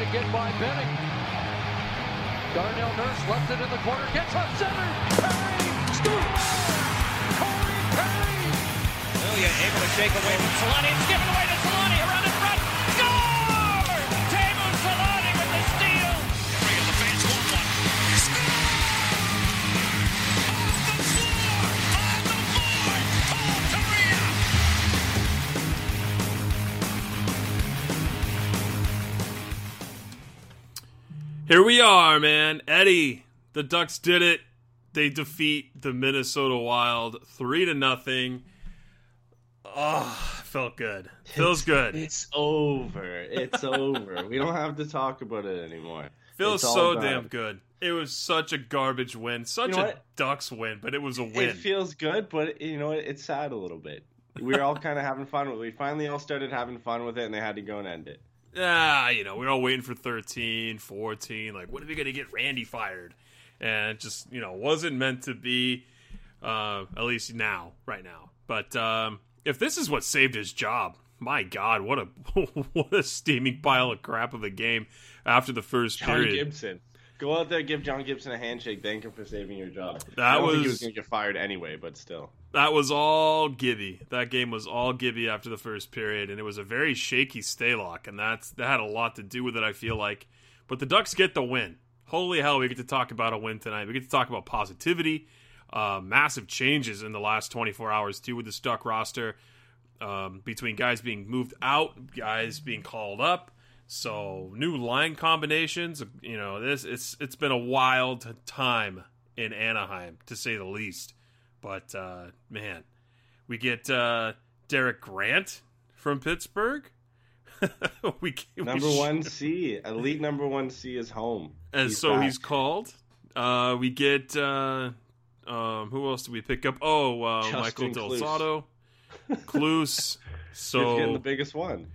To get by Benning. Darnell Nurse left it in the corner, gets up center. Perry scores! Corey Perry! Lilia able to shake away from Solani. It's given away to Here we are, man. Eddie, the Ducks did it. They defeat the Minnesota Wild three to nothing. Oh, felt good. Feels good. It's over. It's over. We don't have to talk about it anymore. Feels It's so damn good. It was such a garbage win, such You know a what? Ducks win, but it was a win. It feels good, but you know what? It's sad a little bit. We were all kind of having fun with it. We finally all started having fun with it, and they had to go and end it. Ah, you know, we we're all waiting for 13, 14. Like, when are we going to get Randy fired? And just, you know, wasn't meant to be, uh, at least now, right now. But um, if this is what saved his job, my God, what a what a steaming pile of crap of a game after the first John period. Gibson. Go out there, give John Gibson a handshake, thank him for saving your job. That I don't think he was- was going to get fired anyway, but still. That was all Gibby. That game was all Gibby after the first period, and it was a very shaky Stalock, and that's that had a lot to do with it. I feel like, but the Ducks get the win. Holy hell, we get to talk about a win tonight. We get to talk about positivity, uh, massive changes in the last 24 hours too with this Duck roster, um, between guys being moved out, guys being called up. So new line combinations. You know, this it's it's been a wild time in Anaheim to say the least. But uh, man, we get uh, Derek Grant from Pittsburgh. we, we Number one C, elite number one C is home. and He's so back. he's called. Uh, we get uh, um, who else do we pick up? Oh, uh, Michael Del Kloos. Zotto, Kloos. He's getting So the biggest one.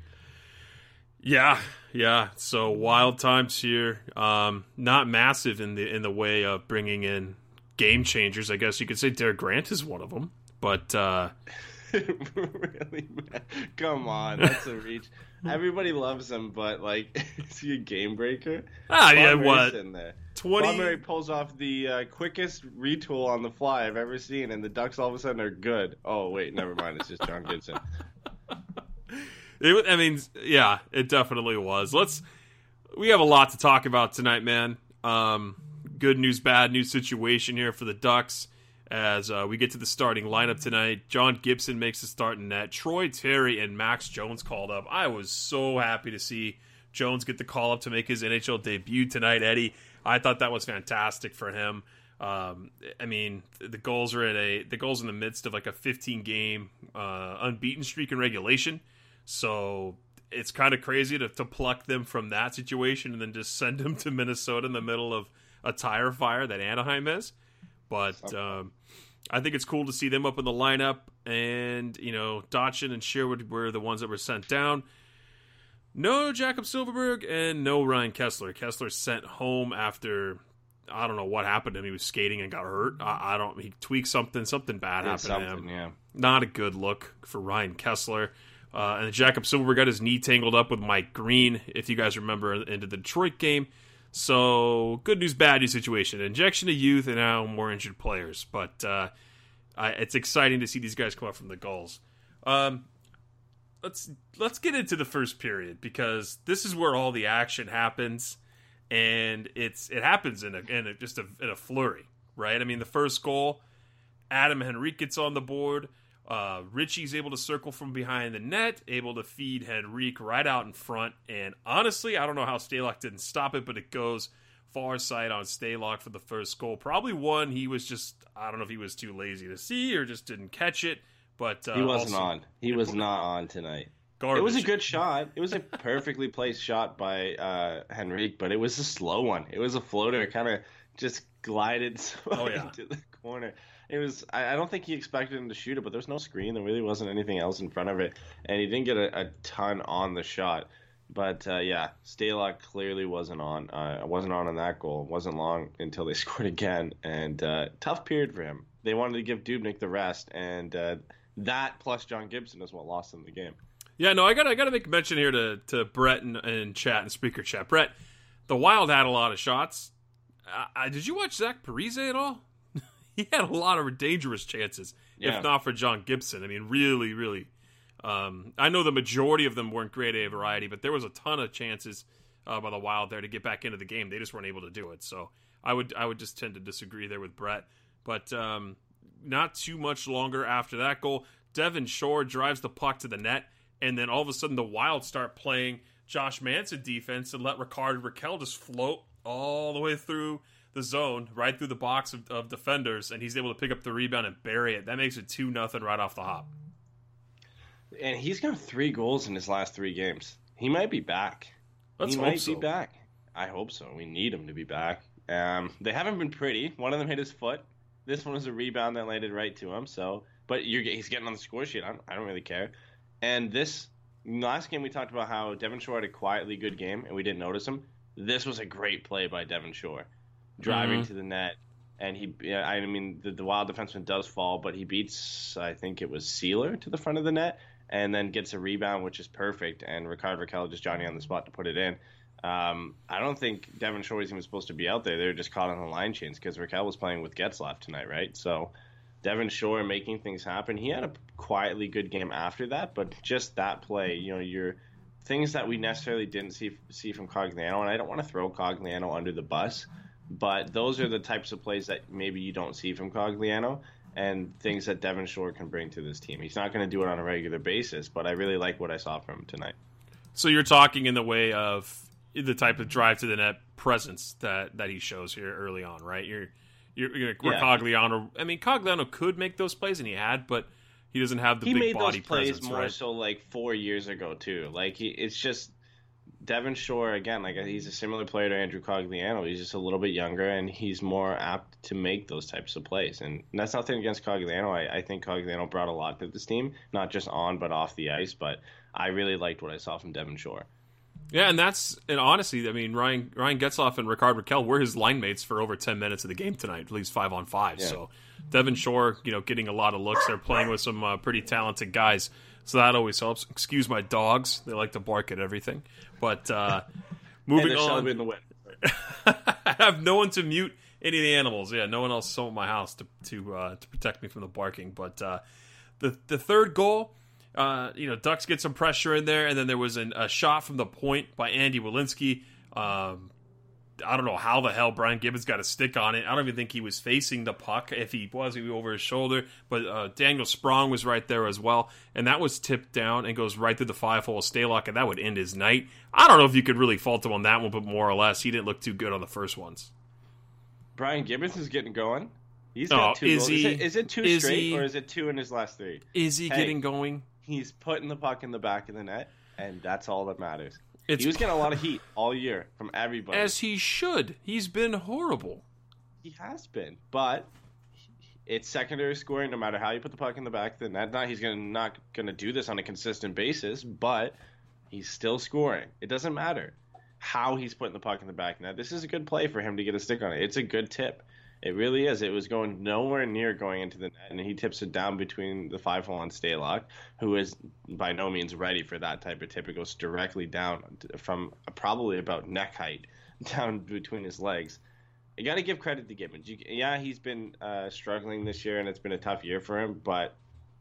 Yeah, yeah. So wild times here. Um, not massive in the in the way of bringing in game changers. I guess you could say Derek Grant is one of them. But uh, really, man? Come on, that's a reach. Everybody loves him, but like, is he a game breaker? ah, yeah, Von what in there. 20 Bob Murray pulls off the uh, quickest retool on the fly I've ever seen, and the Ducks all of a sudden are good. Oh wait, never mind. It's just John Gibson. It, I mean, yeah, it definitely was. Let's. We have a lot to talk about tonight, man. Um, good news, bad news situation here for the Ducks as uh, we get to the starting lineup tonight. John Gibson makes the start in net. Troy Terry and Max Jones called up. I was so happy to see Jones get the call up to make his NHL debut tonight, Eddie. I thought that was fantastic for him. Um, I mean, the Gulls are in a the Gulls in the midst of like a 15 game uh, unbeaten streak in regulation. So it's kind of crazy to, to pluck them from that situation and then just send them to Minnesota in the middle of a tire fire that Anaheim is. But um, I think it's cool to see them up in the lineup. And, you know, Dotchin and Sherwood were the ones that were sent down. No Jakob Silfverberg and no Ryan Kesler. Kesler sent home after I don't know what happened to him. He was skating and got hurt. I, I don't. He tweaked something. Something bad happened something, to him. yeah. Not a good look for Ryan Kesler. Uh, and Jakob Silver got his knee tangled up with Mike Green, if you guys remember, into the Detroit game. So good news, bad news situation. Injection of youth and now more injured players. But uh, I, it's exciting to see these guys come up from the Gulls. Um, let's let's get into the first period because this is where all the action happens, and it's it happens in a in a, just a, in a flurry, right? I mean, the first goal, Adam Henrique gets on the board. Uh, Ritchie's able to circle from behind the net, able to feed Henrique right out in front. And honestly, I don't know how Stalock didn't stop it, but it goes far side on Stalock for the first goal. Probably one he was just, I don't know if he was too lazy to see or just didn't catch it. But uh, He wasn't on. He was not on tonight. Garbage. It was a good shot. It was a perfectly placed shot by uh, Henrique, but it was a slow one. It was a floater. It kind of just glided Oh, yeah. into the corner. It was. I, I don't think he expected him to shoot it, but there's no screen. There really wasn't anything else in front of it, and he didn't get a, a ton on the shot. But uh, yeah, Stalock clearly wasn't on. Uh, wasn't on on that goal. It wasn't long until they scored again, and uh, tough period for him. They wanted to give Dubnyk the rest, and uh, that plus John Gibson is what lost them the game. Yeah, no, I got I got to make mention here to to Brett and, and chat and speaker chat. Brett, the Wild had a lot of shots. Uh, uh, did you watch Zach Parise at all? he had a lot of dangerous chances, Yeah. if not for John Gibson. I mean, really, really. Um, I know the majority of them weren't grade A variety, but there was a ton of chances uh, by the Wild there to get back into the game. They just weren't able to do it. So I would I would just tend to disagree there with Brett. But um, not too much longer after that goal, Devin Shore drives the puck to the net, and then all of a sudden the Wild start playing Josh Manson defense and let Rickard Rakell just float all the way through the zone, right through the box of, of defenders, and he's able to pick up the rebound and bury it. That makes it two nothing right off the hop. And he's got three goals in his last three games. He might be back. Let's he might so. be back. I hope so. We need him to be back. Um, they haven't been pretty. One of them hit his foot. This one was a rebound that landed right to him. So, but you're, he's getting on the score sheet. I don't, I don't really care. And this last game, we talked about how Devin Shore had a quietly good game, and we didn't notice him. This was a great play by Devin Shore, driving Mhm. to the net. And he. I mean, the, the wild defenseman does fall, but he beats, I think it was Seeler to the front of the net, and then gets a rebound, which is perfect. And Rickard Rakell just Johnny on the spot to put it in. Um, I don't think Devin Shore was even supposed to be out there. They were just caught on the line chains because Rakell was playing with Getzlaff tonight, right? So Devin Shore making things happen. He had a quietly good game after that, but just that play, you know, your things that we necessarily didn't see see from Cogliano, and I don't want to throw Cogliano under the bus, but those are the types of plays that maybe you don't see from Cogliano and things that Devin Shore can bring to this team. He's not going to do it on a regular basis, but I really like what I saw from him tonight. So you're talking in the way of the type of drive to the net presence that that he shows here early on, right? You're you're, you're Yeah. Cogliano. I mean, Cogliano could make those plays, and he had, but he doesn't have the he big made body those plays presence, more right? so like four years ago too. Like he, it's just Devin Shore again. Like he's a similar player to Andrew Cogliano. He's just a little bit younger and he's more apt to make those types of plays. And that's nothing against Cogliano. I, I think Cogliano brought a lot to this team, not just on but off the ice. But I really liked what I saw from Devin Shore. Yeah, and that's and honestly, I mean, Ryan Ryan Getzlaff and Rickard Rakell were his line mates for over ten minutes of the game tonight, at least five on five. Yeah. So Devin Shore, you know, getting a lot of looks. They're playing with some uh, pretty talented guys, so that always helps. Excuse my dogs; they like to bark at everything. But uh, moving on, celebrating the win. I have no one to mute any of the animals. Yeah, no one else at my house to to uh, to protect me from the barking. But uh, the the third goal, uh, you know, Ducks get some pressure in there, and then there was an, a shot from the point by Andy Welinski. Um, I don't know how the hell Brian Gibbons got a stick on it. I don't even think he was facing the puck. If he was, he was over his shoulder. But uh, Daniel Sprong was right there as well, and that was tipped down and goes right through the five hole of Stalock, and that would end his night. I don't know if you could really fault him on that one, but more or less, he didn't look too good on the first ones. Brian Gibbons is getting going. He's Oh, got two is goals. he- Is it, is it two is straight he- or is it two in his last three? Is he Hey. getting going? He's putting the puck in the back of the net, and that's all that matters. It's he was getting a lot of heat all year from everybody. as he should. He's been horrible. he has been, but it's secondary scoring. No matter how you put the puck in the back then the net, not he's gonna not gonna do this on a consistent basis, but he's still scoring. It doesn't matter how he's putting the puck in the back net. This is a good play for him to get a stick on it. It's a good tip. It really is. It was going nowhere near going into the net, and he tips it down between the five hole on Stalock, who is by no means ready for that type of tip. It goes directly down from probably about neck height down between his legs. You got to give credit to Gibbons. You, yeah, he's been uh, struggling this year, and it's been a tough year for him. But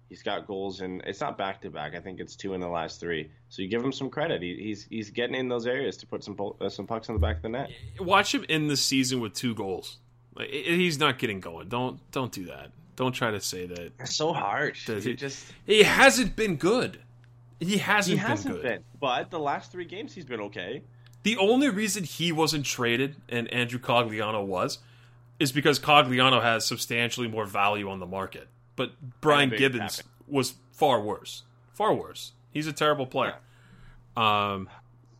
he's got goals, and it's not back to back. I think it's two in the last three. So you give him some credit. He, he's he's getting in those areas to put some uh, some pucks in the back of the net. Watch him end the season with two goals. Like, he's not getting going. Don't don't do that. Don't try to say that. It's so harsh. You he- just He hasn't been good. He hasn't, he hasn't been been, good. But the last three games, he's been okay. The only reason he wasn't traded and Andrew Cogliano was is because Cogliano has substantially more value on the market. But Brian Gibbons was far worse. Far worse. He's a terrible player. Um,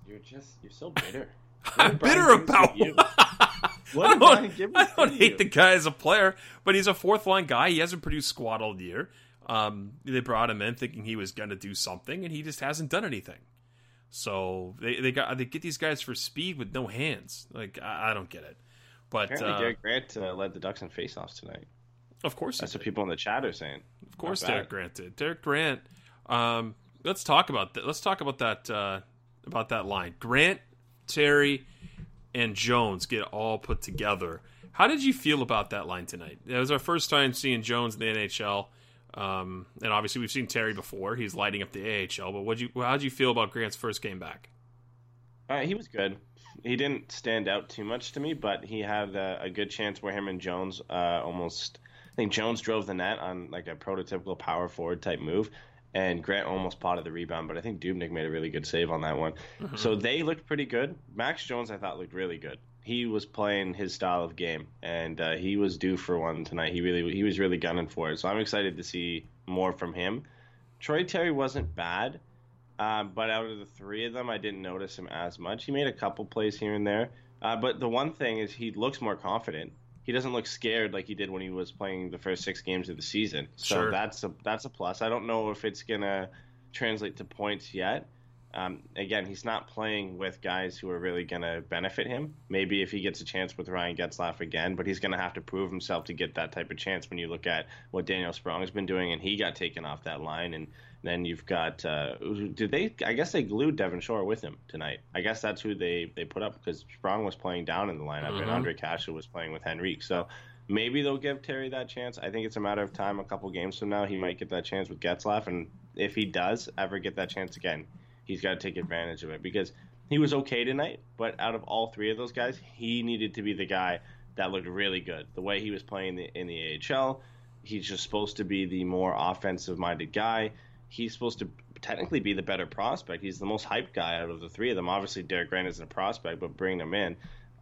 You're just you're so bitter. I'm What did Brian bitter about you? What I don't, Gibbons I do don't hate you? the guy as a player, but he's a fourth line guy. He hasn't produced squad all year. Um, they brought him in thinking he was going to do something, and he just hasn't done anything. So they they got they get these guys for speed with no hands. Like I, I don't get it. But Apparently, uh, Derek Grant uh, led the Ducks in faceoffs tonight. of course, he That's did. what people in the chat are saying. Of course, Not bad. Derek Grant did. Derek Grant. Um, let's talk about that. Let's talk about that. Uh, about that line. Grant, Terry, and Jones get all put together. How did you feel about that line tonight? It was our first time seeing Jones in the NHL, um, and obviously we've seen Terry before. He's lighting up the AHL. But what you? How did you feel about Grant's first game back? Uh, he was good. He didn't stand out too much to me, but he had a, a good chance where him and Jones uh, almost. I think Jones drove the net on like a prototypical power forward type move, and Grant almost potted the rebound. But I think Dubnyk made a really good save on that one. So they looked pretty good. Max Jones, I thought, looked really good. He was playing his style of game, and uh, he was due for one tonight. He really, he was really gunning for it. So I'm excited to see more from him. Troy Terry wasn't bad. Um, but out of the three of them, I didn't notice him as much. He made a couple plays here and there. Uh, but the one thing is he looks more confident. He doesn't look scared like he did when he was playing the first six games of the season. So Sure. that's a that's a plus. I don't know if it's gonna translate to points yet. Um, again, he's not playing with guys who are really going to benefit him. Maybe if he gets a chance with Ryan Getzlaff again, but he's going to have to prove himself to get that type of chance when you look at what Daniel Sprong has been doing, and he got taken off that line. And then you've got, uh, did they, I guess they glued Devin Shore with him tonight. I guess that's who they, they put up because Sprong was playing down in the lineup, and Mhm. Ondrej Kase was playing with Henrique. So maybe they'll give Terry that chance. I think it's a matter of time. A couple games from now, he might get that chance with Getzlaff, and if he does ever get that chance again, he's got to take advantage of it because he was okay tonight. But out of all three of those guys, he needed to be the guy that looked really good. The way he was playing the, in the AHL, he's just supposed to be the more offensive-minded guy. He's supposed to technically be the better prospect. He's the most hyped guy out of the three of them. Obviously, Derek Grant isn't a prospect, but bringing him in.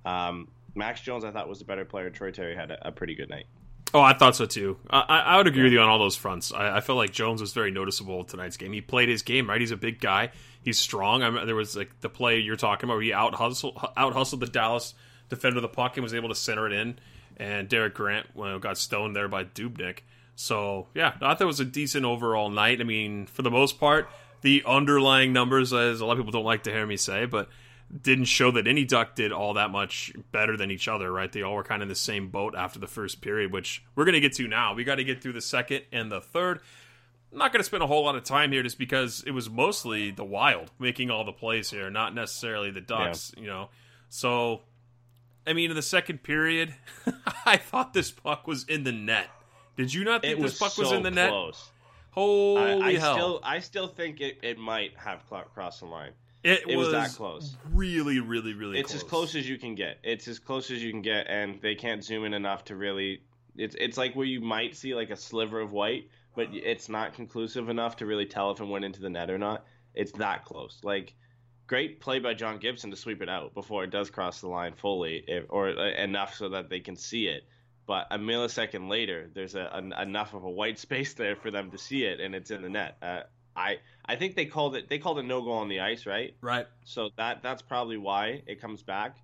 Um, Max Jones, I thought, was the better player. Troy Terry had a, a pretty good night. Oh, I thought so too. I, I would agree with you on all those fronts. I, I felt like Jones was very noticeable tonight's game. He played his game right. He's a big guy. He's strong. I mean, there was like the play you're talking about. Where he out hustled out hustled the Dallas defender the puck and was able to center it in. And Derek Grant well, got stoned there by Dubnyk. So yeah, I thought it was a decent overall night. I mean, for the most part, the underlying numbers, as a lot of people don't like to hear me say, but didn't show that any duck did all that much better than each other, right? They all were kind of in the same boat after the first period, which we're going to get to now. We got to get through the second and the third. I'm not going to spend a whole lot of time here just because it was mostly the Wild making all the plays here, not necessarily the Ducks, you know. So I mean, in the second period, I thought this puck was in the net. Did you not think It this puck so was in the net? close. Holy I, I hell! still, I still think it, it might have crossed the line. It, it was that close. Really, really, really. it's close. as close as you can get. It's as close as you can get, and they can't zoom in enough to really. It's it's like where you might see like a sliver of white, but it's not conclusive enough to really tell if it went into the net or not. It's that close. Like great play by John Gibson to sweep it out before it does cross the line fully, if, or uh, enough so that they can see it. But a millisecond later, there's a, an, enough of a white space there for them to see it, and it's in the net. Uh, I I think they called it they called it no goal on the ice, right? Right. So that that's probably why it comes back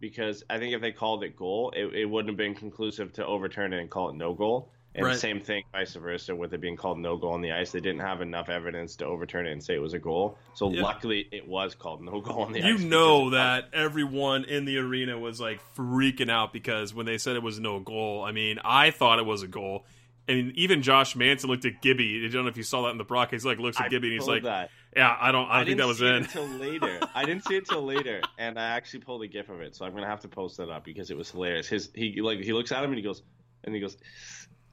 because I think if they called it goal, it, it wouldn't have been conclusive to overturn it and call it no goal. And Right. the same thing, vice versa, with it being called no goal on the ice. They didn't have enough evidence to overturn it and say it was a goal. So Yeah. luckily, it was called no goal on the You ice. You know that everyone in the arena was like freaking out because when they said it was no goal, I mean, I thought it was a goal. I mean, even Josh Manson looked at Gibby. I don't know if you saw that in the broadcast. He like looks at I Gibby and he's like, that. "Yeah, I don't, I, don't think that was see in." it until later. I didn't see it till later, and I actually pulled a gif of it. So I'm gonna have to post that up because it was hilarious. His he like he looks at him and he goes, and he goes,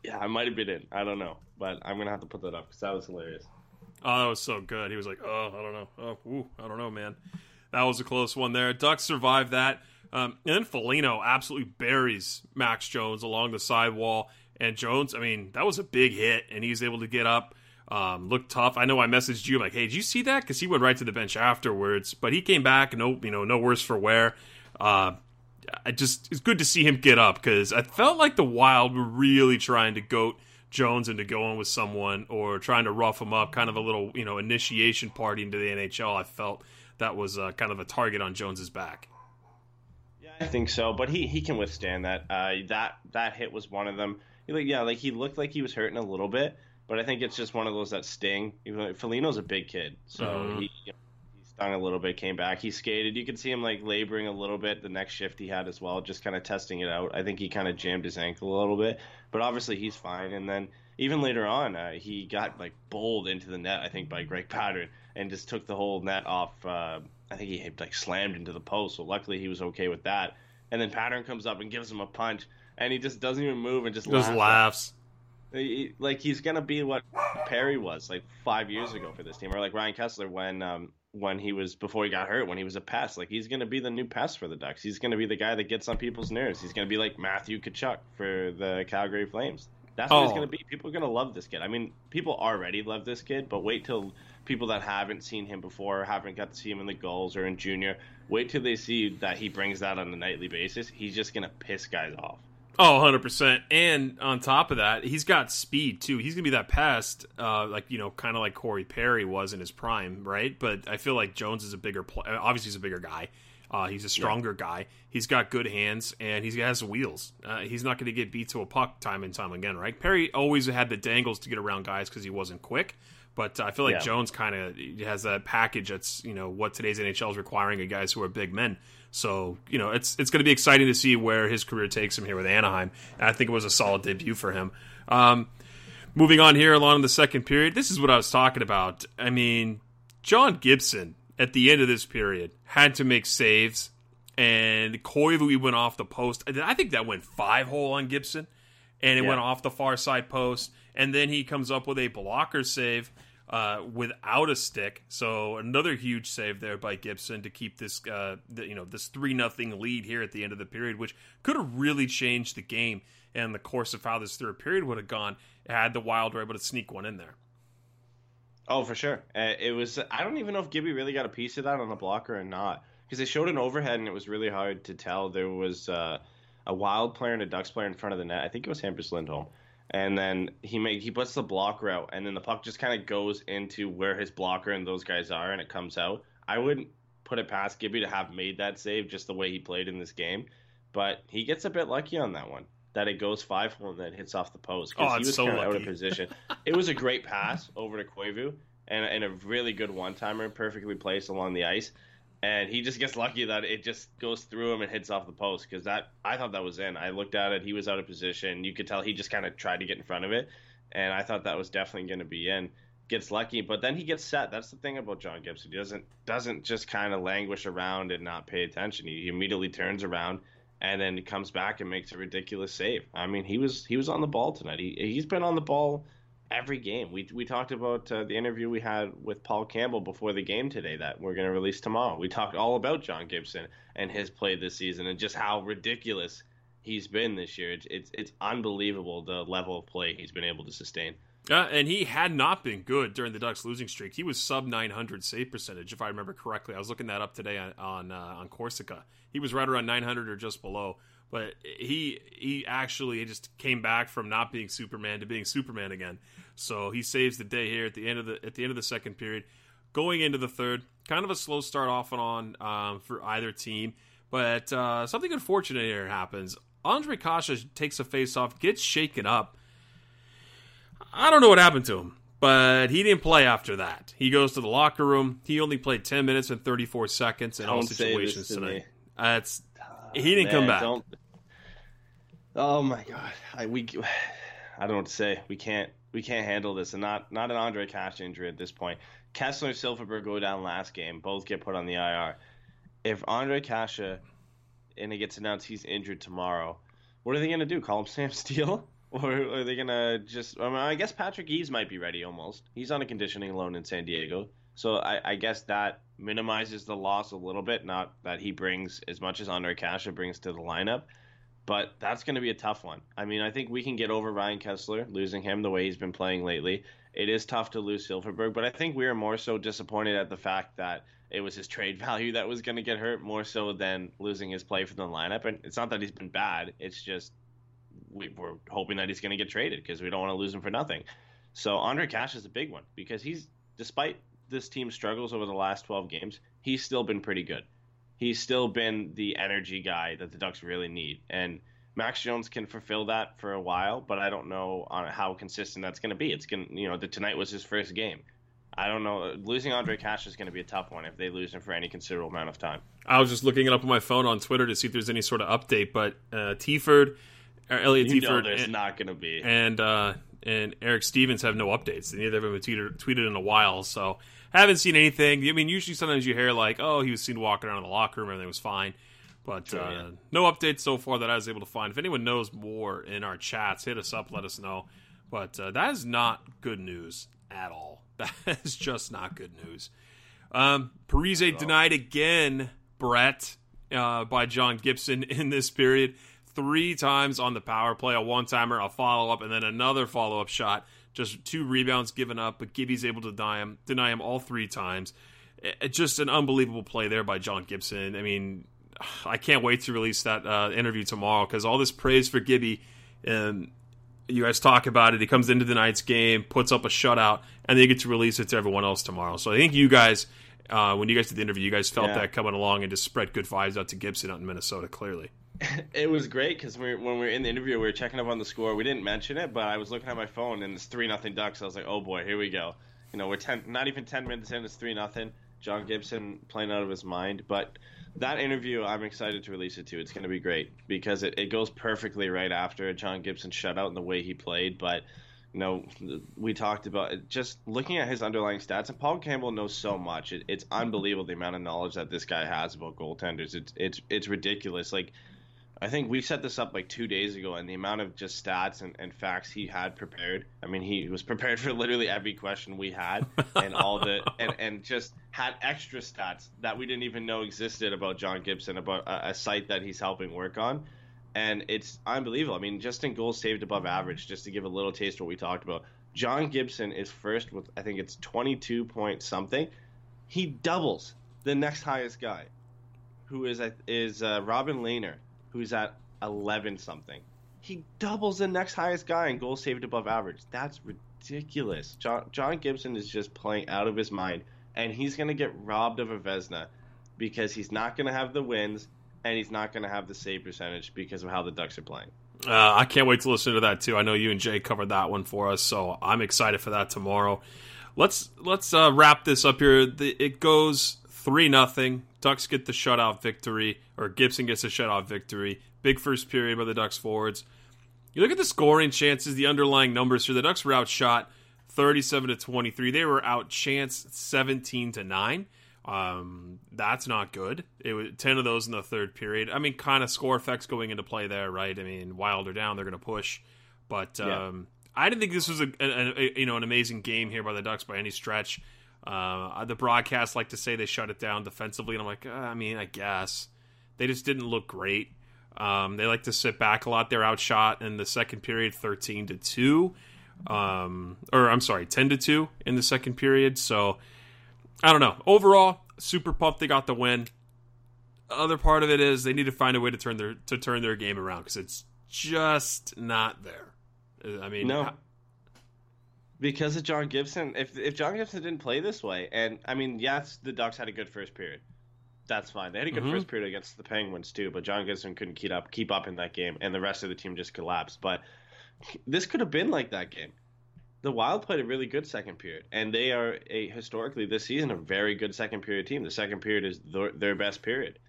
"Yeah, I might have been in. I don't know, but I'm gonna have to put that up because that was hilarious." Oh, that was so good. He was like, "Oh, I don't know. Oh, ooh, I don't know, man." That was a close one there. Ducks survived that, um, and then Foligno absolutely buries Max Jones along the sidewall. And Jones, I mean, that was a big hit, and he was able to get up, um, looked tough. I know I messaged you like, "Hey, did you see that?" Because he went right to the bench afterwards, but he came back, no, you know, no worse for wear. Uh, I just it's good to see him get up because I felt like the Wild were really trying to goat Jones into going with someone or trying to rough him up, kind of a little you know initiation party into the NHL. I felt that was uh, kind of a target on Jones's back. Yeah, I think so, but he he can withstand that. Uh, that that hit was one of them. Like, yeah, like he looked like he was hurting a little bit, but I think it's just one of those that sting. Even like, Foligno's a big kid, so Mhm. he you know, he stung a little bit, came back, he skated. You could see him like laboring a little bit. The next shift he had as well, just kind of testing it out. I think he kind of jammed his ankle a little bit, but obviously he's fine. And then even later on, uh, he got like bowled into the net. I think by Greg Pateryn and just took the whole net off. Uh, I think he like slammed into the post. So luckily he was okay with that. And then Pateryn comes up and gives him a punch, and he just doesn't even move and just Just laughs. laughs. He- like he's gonna be what Perry was like five years ago for this team, or like Ryan Kesler when um when he was before he got hurt, when he was a pest. Like he's gonna be the new pest for the Ducks. He's gonna be the guy that gets on people's nerves. He's gonna be like Matthew Tkachuk for the Calgary Flames. That's what he's Oh. gonna be. People are gonna love this kid. I mean, people already love this kid, but wait till people that haven't seen him before, haven't got to see him in the Gulls or in junior, wait till they see that he brings that on a nightly basis. He's just gonna piss guys off. Oh, 100%. And on top of that, he's got speed too. He's going to be that pest, uh, like, you know, kind of like Corey Perry was in his prime, right? But I feel like Jones is a bigger player. Obviously, he's a bigger guy. Uh, he's a stronger guy. He's got good hands and he has wheels. Uh, he's not going to get beat to a puck time and time again, right? Perry always had the dangles to get around guys because he wasn't quick. But I feel like Yeah. Jones kind of has that package that's you know what today's NHL is requiring of guys who are big men. So you know it's it's going to be exciting to see where his career takes him here with Anaheim. And I think it was a solid debut for him. Um, moving on here along in the second period, this is what I was talking about. I mean, John Gibson at the end of this period had to make saves, and Koivu went off the post. I think that went five hole on Gibson, and it Yeah. went off the far side post, and then he comes up with a blocker save. Uh, without a stick, so another huge save there by Gibson to keep this, uh, the, you know, this three nothing lead here at the end of the period, which could have really changed the game and the course of how this third period would have gone had the Wild were able to sneak one in there. Oh, for sure. Uh, it was. I don't even know if Gibby really got a piece of that on the blocker or not, because they showed an overhead and it was really hard to tell. There was uh, a Wild player and a Ducks player in front of the net. I think it was Hampus Lindholm, and then he make he puts the block route, and then the puck just kind of goes into where his blocker and those guys are, and it comes out. I wouldn't put it past Gibby to have made that save just the way he played in this game, but he gets a bit lucky on that one. That it goes five hole and then hits off the post Oh, because he was so out of position. it was a great pass over to Koivu and, and a really good one timer, perfectly placed along the ice. And he just gets lucky that it just goes through him and hits off the post because that I thought that was in. I looked at it, he was out of position. You could tell he just kind of tried to get in front of it, and I thought that was definitely going to be in. Gets lucky, but then he gets set. That's the thing about John Gibson. He doesn't doesn't just kind of languish around and not pay attention. He, immediately turns around and then he comes back and makes a ridiculous save. I mean, he was he was on the ball tonight. He he's been on the ball every game. We we talked about uh, the interview we had with Paul Campbell before the game today that we're going to release tomorrow. We talked all about John Gibson and his play this season and just how ridiculous he's been this year. It's it's, it's unbelievable the level of play he's been able to sustain. Uh, and he had not been good during the Ducks losing streak. He was sub 900 save percentage, if I remember correctly. I was looking that up today on on, uh, on Corsica. He was right around 900 or just below. But he he actually just came back from not being Superman to being Superman again. So he saves the day here at the end of the at the end of the second period, going into the third. Kind of a slow start off and on um, for either team, but uh, something unfortunate here happens. Ondrej Kase takes a face off, gets shaken up I don't know what happened to him, but he didn't play after that. He goes to the locker room. He only played 10 minutes and 34 seconds in Don't all situations to tonight. That's he didn't Man, come back. Don't... Oh my god, I we I don't know what to say. We can't we can't handle this, and not not an Ondrej Kase injury at this point. Kesler and Silfverberg go down last game. Both get put on the IR. If Ondrej Kase uh, and it gets announced he's injured tomorrow, what are they gonna do? Call him Sam Steel? Or are they gonna just? I, mean, I guess Patrick Eaves might be ready almost. He's on a conditioning loan in San Diego, so I, I guess that minimizes the loss a little bit. Not that he brings as much as Andre Kasha brings to the lineup, but that's going to be a tough one. I mean, I think we can get over Ryan Kesler losing him the way he's been playing lately. It is tough to lose Silfverberg, but I think we are more so disappointed at the fact that it was his trade value that was going to get hurt more so than losing his play for the lineup. And it's not that he's been bad; it's just we, we're hoping that he's going to get traded because we don't want to lose him for nothing. So Ondrej Kase is a big one because he's, despite this team's struggles over the last 12 games, he's still been pretty good. He's still been the energy guy that the Ducks really need. And Max Jones can fulfill that for a while, but I don't know on how consistent that's going to be. It's going to, you know, the, tonight was his first game. I don't know. Losing Ondrej Kase is going to be a tough one if they lose him for any considerable amount of time. I was just looking it up on my phone on Twitter to see if there's any sort of update, but uh, Teaford, or Elliot You Teaford, there's and, not going to be. and uh, and Eric Stephens have no updates. Neither of them have tweeted, tweeted in a while, so haven't seen anything. I mean, usually sometimes you hear like, "Oh, he was seen walking around in the locker room, everything was fine," but uh, yeah. no updates so far that I was able to find. If anyone knows more in our chats, hit us up, let us know. But uh, that is not good news at all. That is just not good news. Um, Parise denied again, Brett, uh, by John Gibson in this period. Three times on the power play, a one timer, a follow up, and then another follow up shot. Just two rebounds given up, but Gibby's able to deny him, deny him all three times. It- just an unbelievable play there by John Gibson. I mean, I can't wait to release that uh, interview tomorrow because all this praise for Gibby, and you guys talk about it. He comes into the night's game, puts up a shutout, and they get to release it to everyone else tomorrow. So I think you guys, uh, when you guys did the interview, you guys felt Yeah. that coming along and just spread good vibes out to Gibson out in Minnesota. Clearly, It was great because we when we were in the interview, we were checking up on the score. We didn't mention it, but I was looking at my phone and it's three nothing Ducks. I was like, oh boy, here we go. You know, we're ten, not even ten minutes in, it's three nothing. John Gibson playing out of his mind, but that interview, I'm excited to release it too. It's going to be great because it, it goes perfectly right after John Gibson shutout and the way he played. But you know, we talked about it, just looking at his underlying stats, and Paul Campbell knows so much. It, it's unbelievable the amount of knowledge that this guy has about goaltenders. It's it's it's ridiculous. Like I think we set this up like two days ago, and the amount of just stats and, and facts he had prepared. I mean, he was prepared for literally every question we had, and all the and, and just had extra stats that we didn't even know existed about John Gibson, about a, a site that he's helping work on, and it's unbelievable. I mean, just in goals saved above average, just to give a little taste of what we talked about. John Gibson is first with I think it's twenty two point something. He doubles the next highest guy, who is is uh, Robin Lehner, who's at eleven something. He doubles the next highest guy in goals saved above average. That's ridiculous. John John Gibson is just playing out of his mind, and he's gonna get robbed of a Vezina because he's not gonna have the wins and he's not gonna have the save percentage because of how the Ducks are playing. uh, I can't wait to listen to that too. I know you and Jay covered that one for us, so I'm excited for that tomorrow. Let's let's uh, wrap this up here. The, it goes three nothing. Ducks get the shutout victory, or Gibson gets a shutout victory. Big first period by the Ducks forwards. You look at the scoring chances, the underlying numbers here. The Ducks were outshot 37 to 23. They were outchanced 17 to 9. Um, that's not good. It was ten of those in the third period. I mean, kind of score effects going into play there, right? I mean, Wilder down, they're going to push, but um, I didn't think this was a, a, a, you know an amazing game here by the Ducks by any stretch. Uh, the broadcast like to say they shut it down defensively, and I'm like, uh, I mean, I guess they just didn't look great. Um, they like to sit back a lot. They're outshot in the second period, thirteen to two, um, or I'm sorry, ten to two in the second period. So I don't know. Overall, super pumped they got the win. Other part of it is they need to find a way to turn their to turn their game around because it's just not there. I mean, no. Because of John Gibson, if if John Gibson didn't play this way, and I mean, yes, the Ducks had a good first period. That's fine. They had a good Mhm. first period against the Penguins too, but John Gibson couldn't keep up keep up in that game, and the rest of the team just collapsed. But this could have been like that game. The Wild played a really good second period, and they are a historically this season a very good second period team. The second period is their, their best period,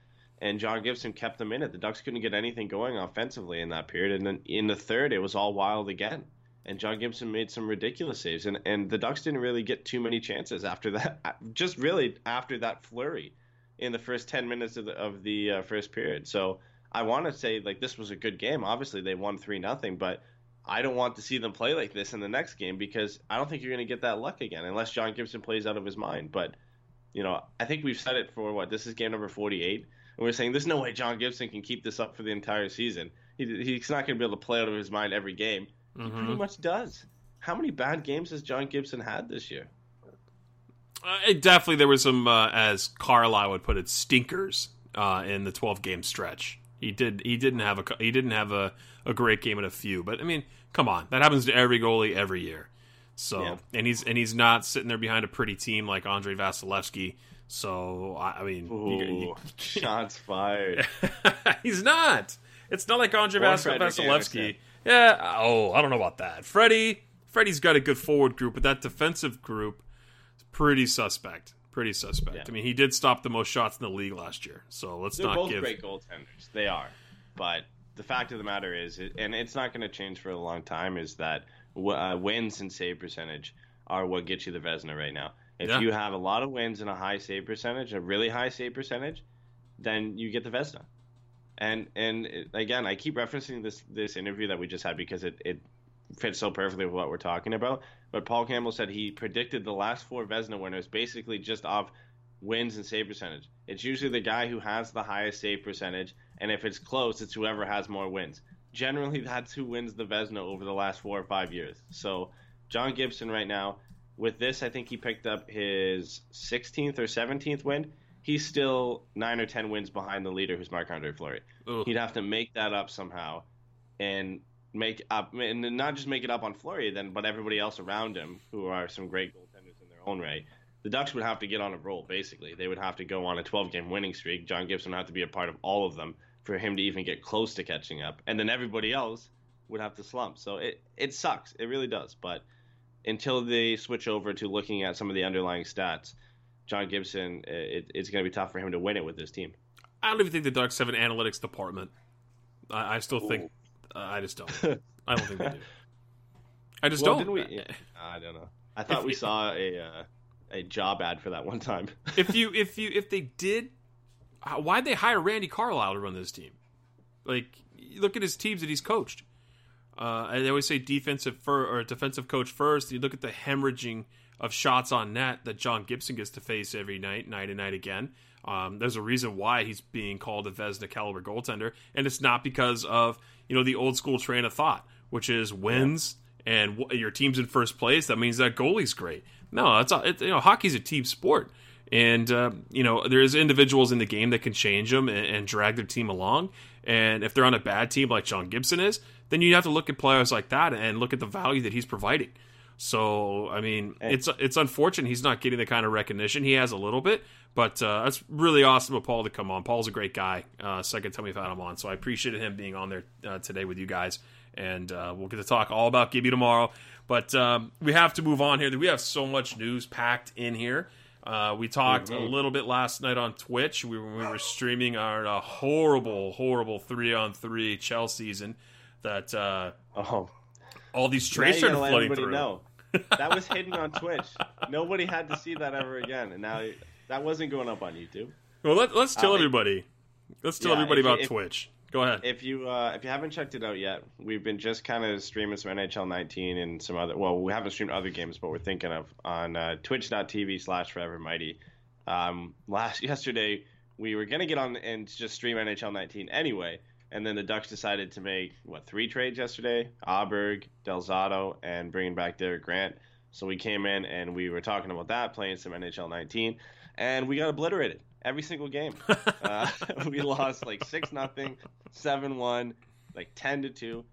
and John Gibson kept them in it. The Ducks couldn't get anything going offensively in that period, and then in the third it was all Wild again. And John Gibson made some ridiculous saves, and, and the Ducks didn't really get too many chances after that. Just really after that flurry in the first 10 minutes of the, of the uh, first period. So I want to say like this was a good game. Obviously they won 3 nothing, but I don't want to see them play like this in the next game because I don't think you're going to get that luck again unless John Gibson plays out of his mind. But you know, I think we've said it for what this is game number 48 and we're saying there's no way John Gibson can keep this up for the entire season. He, he's not going to be able to play out of his mind every game. He pretty much does. How many bad games has John Gibson had this year? Uh, it definitely there was some, uh, as Carlyle would put it, stinkers uh, in the 12 game stretch. He did. He didn't have a. He didn't have a, a great game in a few. But I mean, come on, that happens to every goalie every year. So Yeah. and he's and he's not sitting there behind a pretty team like Andrei Vasilevskiy. So I, I mean, you- you- Ooh, shots fired. he's not. It's not like Andrei Vasilevskiy. Yeah. Oh, I don't know about that. Freddie. Freddie's got a good forward group, but that defensive group is pretty suspect. Pretty suspect. Yeah. I mean, he did stop the most shots in the league last year. So let's They're not both give. great goaltenders. They are, but the fact of the matter is, and it's not going to change for a long time, is that uh, wins and save percentage are what gets you the Vezina right now. If Yeah. you have a lot of wins and a high save percentage, a really high save percentage, then you get the Vezina. And and again, I keep referencing this this interview that we just had because it, it fits so perfectly with what we're talking about. But Paul Campbell said he predicted the last four Vezina winners basically just off wins and save percentage. It's usually the guy who has the highest save percentage, and if it's close, it's whoever has more wins. Generally, that's who wins the Vezina over the last four or five years. So, John Gibson right now, with this, I think he picked up his 16th or 17th win. He's still nine or 10 wins behind the leader, who's Marc Andre Fleury. Ugh. He'd have to make that up somehow, and make up, and not just make it up on Fleury, then, but everybody else around him, who are some great goaltenders in their own right the Ducks would have to get on a roll, basically. They would have to go on a 12 game winning streak. John Gibson would have to be a part of all of them for him to even get close to catching up. And then everybody else would have to slump. So it, it sucks. It really does. But until they switch over to looking at some of the underlying stats, John Gibson, it, it's going to be tough for him to win it with this team. I don't even think the Dark Seven analytics department. I, I still think. Uh, I just don't. I don't think they do. I just well, don't. didn't we? I don't know. I thought If- we saw a uh, a job ad for that one time. if you if you if they did, why'd they hire Randy Carlyle to run this team? Like, look at his teams that he's coached. Uh, they always say defensive fir- or defensive coach first. You look at the hemorrhaging of shots on net that John Gibson gets to face every night, night and night again. Um, there's a reason why he's being called a Vezina caliber goaltender, and it's not because of you know the old school train of thought, which is wins and w- your team's in first place. That means that goalie's great. No, it's a, it, you know hockey's a team sport, and uh, you know there's individuals in the game that can change them and, and drag their team along. And if they're on a bad team like John Gibson is, then you have to look at players like that and look at the value that he's providing. So I mean, it's it's unfortunate he's not getting the kind of recognition he has a little bit, but uh, that's really awesome of Paul to come on. Paul's a great guy. Uh, second time we've had him on, so I appreciated him being on there uh, today with you guys, and uh, we'll get to talk all about Gibby tomorrow. But um, we have to move on here. We have so much news packed in here. Uh, we talked a little bit last night on Twitch. We were, we were streaming our uh, horrible, horrible three on three Chell season that uh, Oh, all these you started everybody through. know. That was hidden on Twitch. Nobody had to see that ever again, and now That wasn't going up on YouTube. Well, let, us tell Uh, everybody. Let's tell yeah, everybody about if- Twitch. Go ahead. If you uh, if you haven't checked it out yet, we've been just kind of streaming some NHL 19 and some other. Well, we haven't streamed other games, but we're thinking of on uh, Twitch.tv slash Forever Mighty. Um, last yesterday, we were gonna get on and just stream NHL 19 anyway, and then the Ducks decided to make what three trades yesterday: Aberg, Delzato, and bringing back Derek Grant. So we came in and we were talking about that, playing some NHL 19, and we got obliterated every single game. uh, we lost like six nothing, seven one, like ten to two.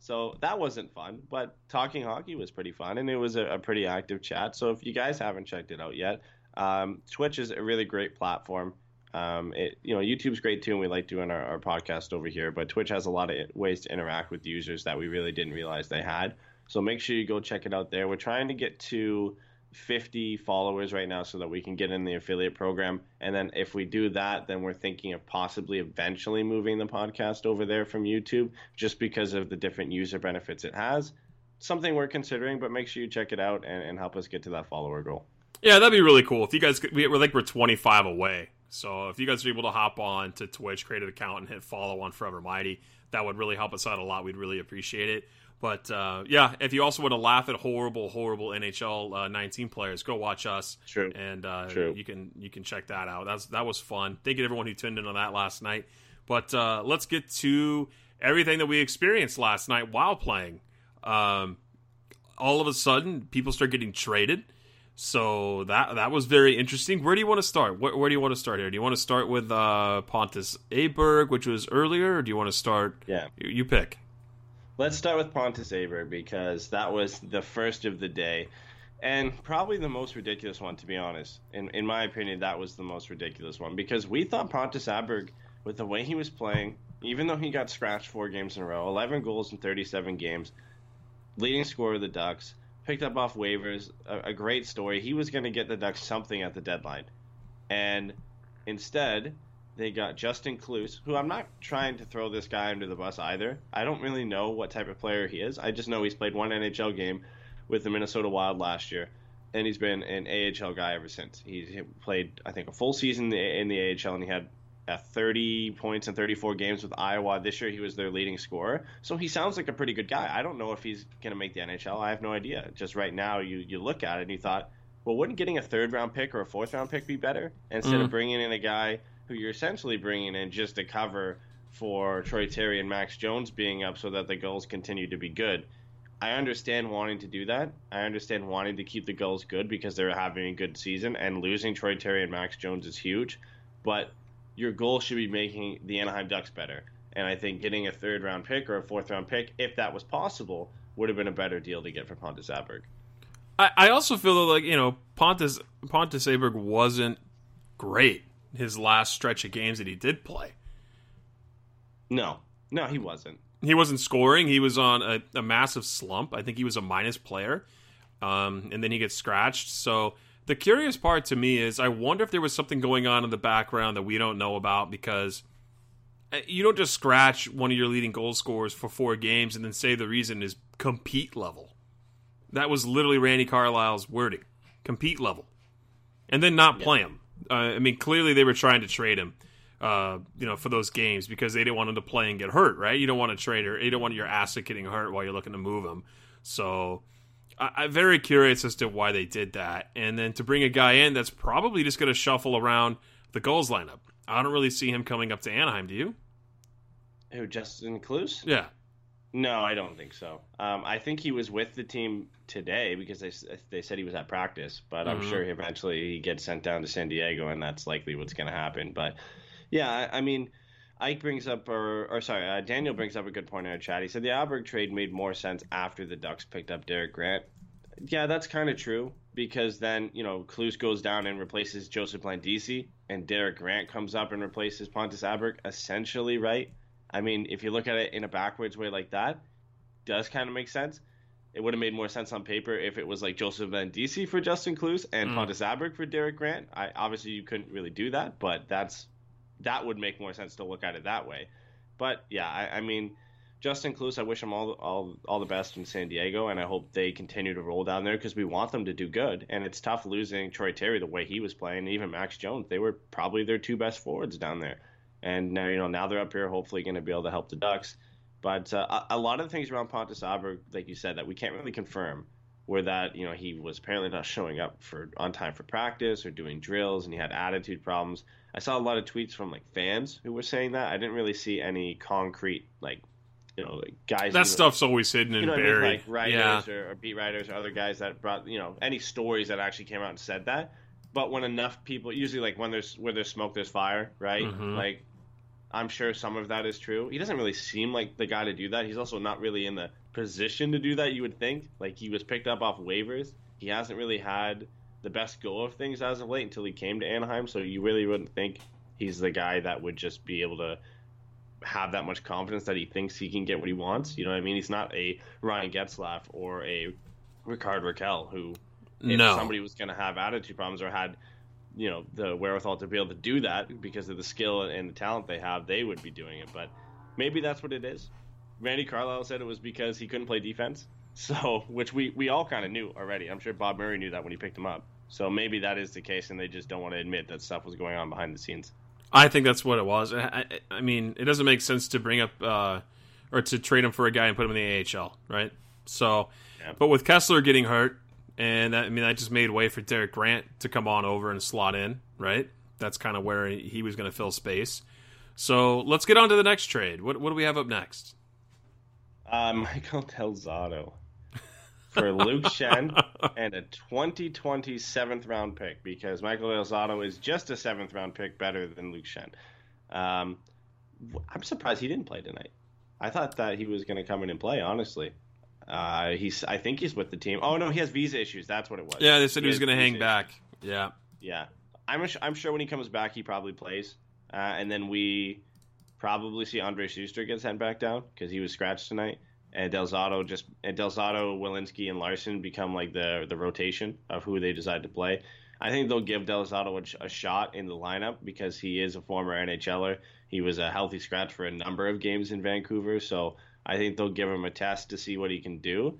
So that wasn't fun, but talking hockey was pretty fun, and it was a, a pretty active chat. So if you guys haven't checked it out yet, um, Twitch is a really great platform. Um, it, you know, YouTube's great too, and we like doing our, our podcast over here. But Twitch has a lot of ways to interact with users that we really didn't realize they had. So make sure you go check it out there. We're trying to get to 50 followers right now so that we can get in the affiliate program. And then if we do that, then we're thinking of possibly eventually moving the podcast over there from YouTube just because of the different user benefits it has. Something we're considering, but make sure you check it out and, and help us get to that follower goal. Yeah, that'd be really cool. If you guys, could, we- we're like we're 25 away. So if you guys are able to hop on to Twitch, create an account, and hit follow on Forever Mighty, that would really help us out a lot. We'd really appreciate it. But uh, yeah, if you also want to laugh at horrible, horrible NHL uh, 19 players, go watch us. True. And uh, True. you can you can check that out. That's that was fun. Thank you to everyone who tuned in on that last night. But uh, let's get to everything that we experienced last night while playing. Um, all of a sudden, people start getting traded. So that that was very interesting. Where do you want to start? Where, where do you want to start here? Do you want to start with uh, Pontus Aberg, which was earlier, or do you want to start? Yeah. You, you pick. Let's start with Pontus Aberg because that was the first of the day. And probably the most ridiculous one, to be honest. In, in my opinion, that was the most ridiculous one because we thought Pontus Aberg, with the way he was playing, even though he got scratched four games in a row, 11 goals in 37 games, leading scorer of the Ducks, picked up off waivers, a, a great story. He was going to get the Ducks something at the deadline. And instead, they got Justin Kloos, who I'm not trying to throw this guy under the bus either. I don't really know what type of player he is. I just know he's played one NHL game with the Minnesota Wild last year, and he's been an AHL guy ever since. He played, I think, a full season in the, AHL, and he had 30 points in 34 games with Iowa. This year, he was their leading scorer. So he sounds like a pretty good guy. I don't know if he's going to make the NHL. I have no idea. Just right now, you, you look at it and you thought, well, wouldn't getting a third round pick or a fourth round pick be better instead of mm-hmm. bringing in a guy who you're essentially bringing in just to cover for Troy Terry and Max Jones being up so that the goals continue to be good? I understand wanting to do that. I understand wanting to keep the goals good because they're having a good season, and losing Troy Terry and Max Jones is huge. But your goal should be making the Anaheim Ducks better. And I think getting a third round pick or a fourth round pick, if that was possible, would have been a better deal to get for Pontus Aberg. I, I also feel that like you know Pontus Pontus Aberg wasn't great his last stretch of games that he did play. No, no, he wasn't. He wasn't scoring. He was on a, a massive slump. I think he was a minus player, um, and then he gets scratched. So the curious part to me is, I wonder if there was something going on in the background that we don't know about because uh, you don't just scratch one of your leading goal scorers for four games and then say the reason is compete level. That was literally Randy Carlyle's wording, compete level, and then not play him. Uh, I mean, clearly they were trying to trade him, uh, you know, for those games because they didn't want him to play and get hurt, right? You don't want a trader, you don't want your asset getting hurt while you're looking to move him. So I, I'm very curious as to why they did that, and then to bring a guy in that's probably just going to shuffle around the goals lineup. I don't really see him coming up to Anaheim. Do you? Who, Justin Kloos? Yeah. No, I don't think so. Um, I think he was with the team today because they they said he was at practice, but I'm Mhm. sure eventually he gets sent down to San Diego, and that's likely what's going to happen. But yeah, I, I mean, Ike brings up, or, or sorry, uh, Daniel brings up a good point in our chat. He said the Aberg trade made more sense after the Ducks picked up Derek Grant. Yeah, that's kind of true because then you know Kloos goes down and replaces Joseph Blandisi, and Derek Grant comes up and replaces Pontus Aberg. Essentially, right? I mean, if you look at it in a backwards way like that, does kind of make sense. It would have made more sense on paper if it was like Joseph Blandisi for Justin Kloos and Mm. Pontus Aberg for Derek Grant. I obviously you couldn't really do that, but that's that would make more sense to look at it that way. But yeah, I, I mean, Justin Kloos, I wish him all all all the best in San Diego, and I hope they continue to roll down there because we want them to do good. And it's tough losing Troy Terry the way he was playing, even Max Jones. They were probably their two best forwards down there, and now you know now they're up here, hopefully going to be able to help the Ducks. But uh, a, a lot of the things around Pontus Aberg, like you said, that we can't really confirm were that you know he was apparently not showing up for on time for practice or doing drills, and he had attitude problems. I saw a lot of tweets from like fans who were saying that. I didn't really see any concrete like you know like guys. That who- stuff's always hidden you and know what I mean? buried. Like writers yeah. or, or beat writers or other guys that brought you know any stories that actually came out and said that. But when enough people, usually like when there's where there's smoke, there's fire, right? Mhm. Like I'm sure some of that is true. He doesn't really seem like the guy to do that. He's also not really in the position to do that. You would think like he was picked up off waivers. He hasn't really had the best go of things as of late until he came to Anaheim. So you really wouldn't think he's the guy that would just be able to have that much confidence that he thinks he can get what he wants. You know what I mean? He's not a Ryan Getzlaff or a Rickard Rakell who, if No. somebody was going to have attitude problems or had, you know, the wherewithal to be able to do that because of the skill and the talent they have, they would be doing it. But maybe that's what it is. Randy Carlyle said it was because he couldn't play defense. So, which we, we all kind of knew already. I'm sure Bob Murray knew that when he picked him up. So maybe that is the case, and they just don't want to admit that stuff was going on behind the scenes. I think that's what it was. I, I, mean, it doesn't make sense to bring up uh, or to trade him for a guy and put him in the AHL, right? So, Yeah. but with Kesler getting hurt, and that, I mean, that just made way for Derek Grant to come on over and slot in, right? That's kind of where he was going to fill space. So let's get on to the next trade. What, what do we have up next? Uh, Michael Del Zotto for Luke Schenn and a 2020 seventh round pick because Michael Del Zotto is just a seventh round pick better than Luke Schenn. Um, I'm surprised he didn't play tonight. I thought that he was going to come in and play. Honestly, uh, he's. I think he's with the team. Oh no, he has visa issues. That's what it was. Yeah, they said he was going to hang visa back. Yeah. yeah, I'm I'm sure when he comes back, he probably plays, uh, and then we probably see Andre Sustr get sent back down because he was scratched tonight, and Del Zotto just and Delzato, Welinski, and Larsson become like the the rotation of who they decide to play. I think they'll give Del Zotto a, a shot in the lineup because he is a former NHLer. He was a healthy scratch for a number of games in Vancouver, so I think they'll give him a test to see what he can do.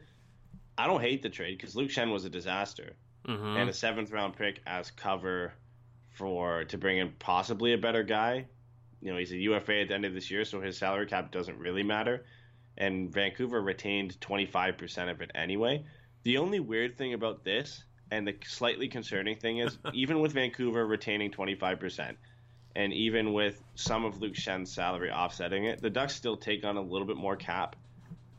I don't hate the trade because Luke Schenn was a disaster hmm and a seventh round pick as cover for to bring in possibly a better guy. You know, he's a UFA at the end of this year, so his salary cap doesn't really matter. And Vancouver retained 25% of it anyway. The only weird thing about this, and the slightly concerning thing is, even with Vancouver retaining 25%, and even with some of Luke Schenn's salary offsetting it, the Ducks still take on a little bit more cap,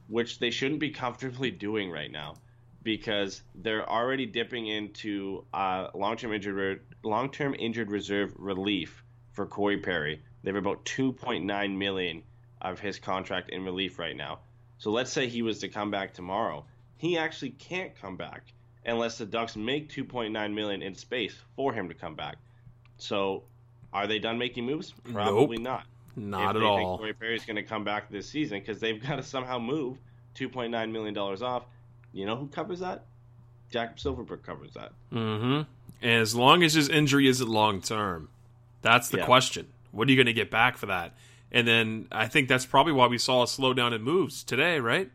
which they shouldn't be comfortably doing right now because they're already dipping into uh, long-term injured re- long-term injured reserve relief for Corey Perry. They have about 2.9 million of his contract in relief right now. So let's say he was to come back tomorrow, he actually can't come back unless the Ducks make 2.9 million in space for him to come back. So are they done making moves? Probably Nope. not Not if at they think all. Corey Perry's going to come back this season because they've got to somehow move 2.9 million dollars off. You know who covers that? Jack Silfverberg covers that. hmm And as long as his injury isn't long term, that's the Yeah. question. What are you going to get back for that? And then I think that's probably why we saw a slowdown in moves today, right?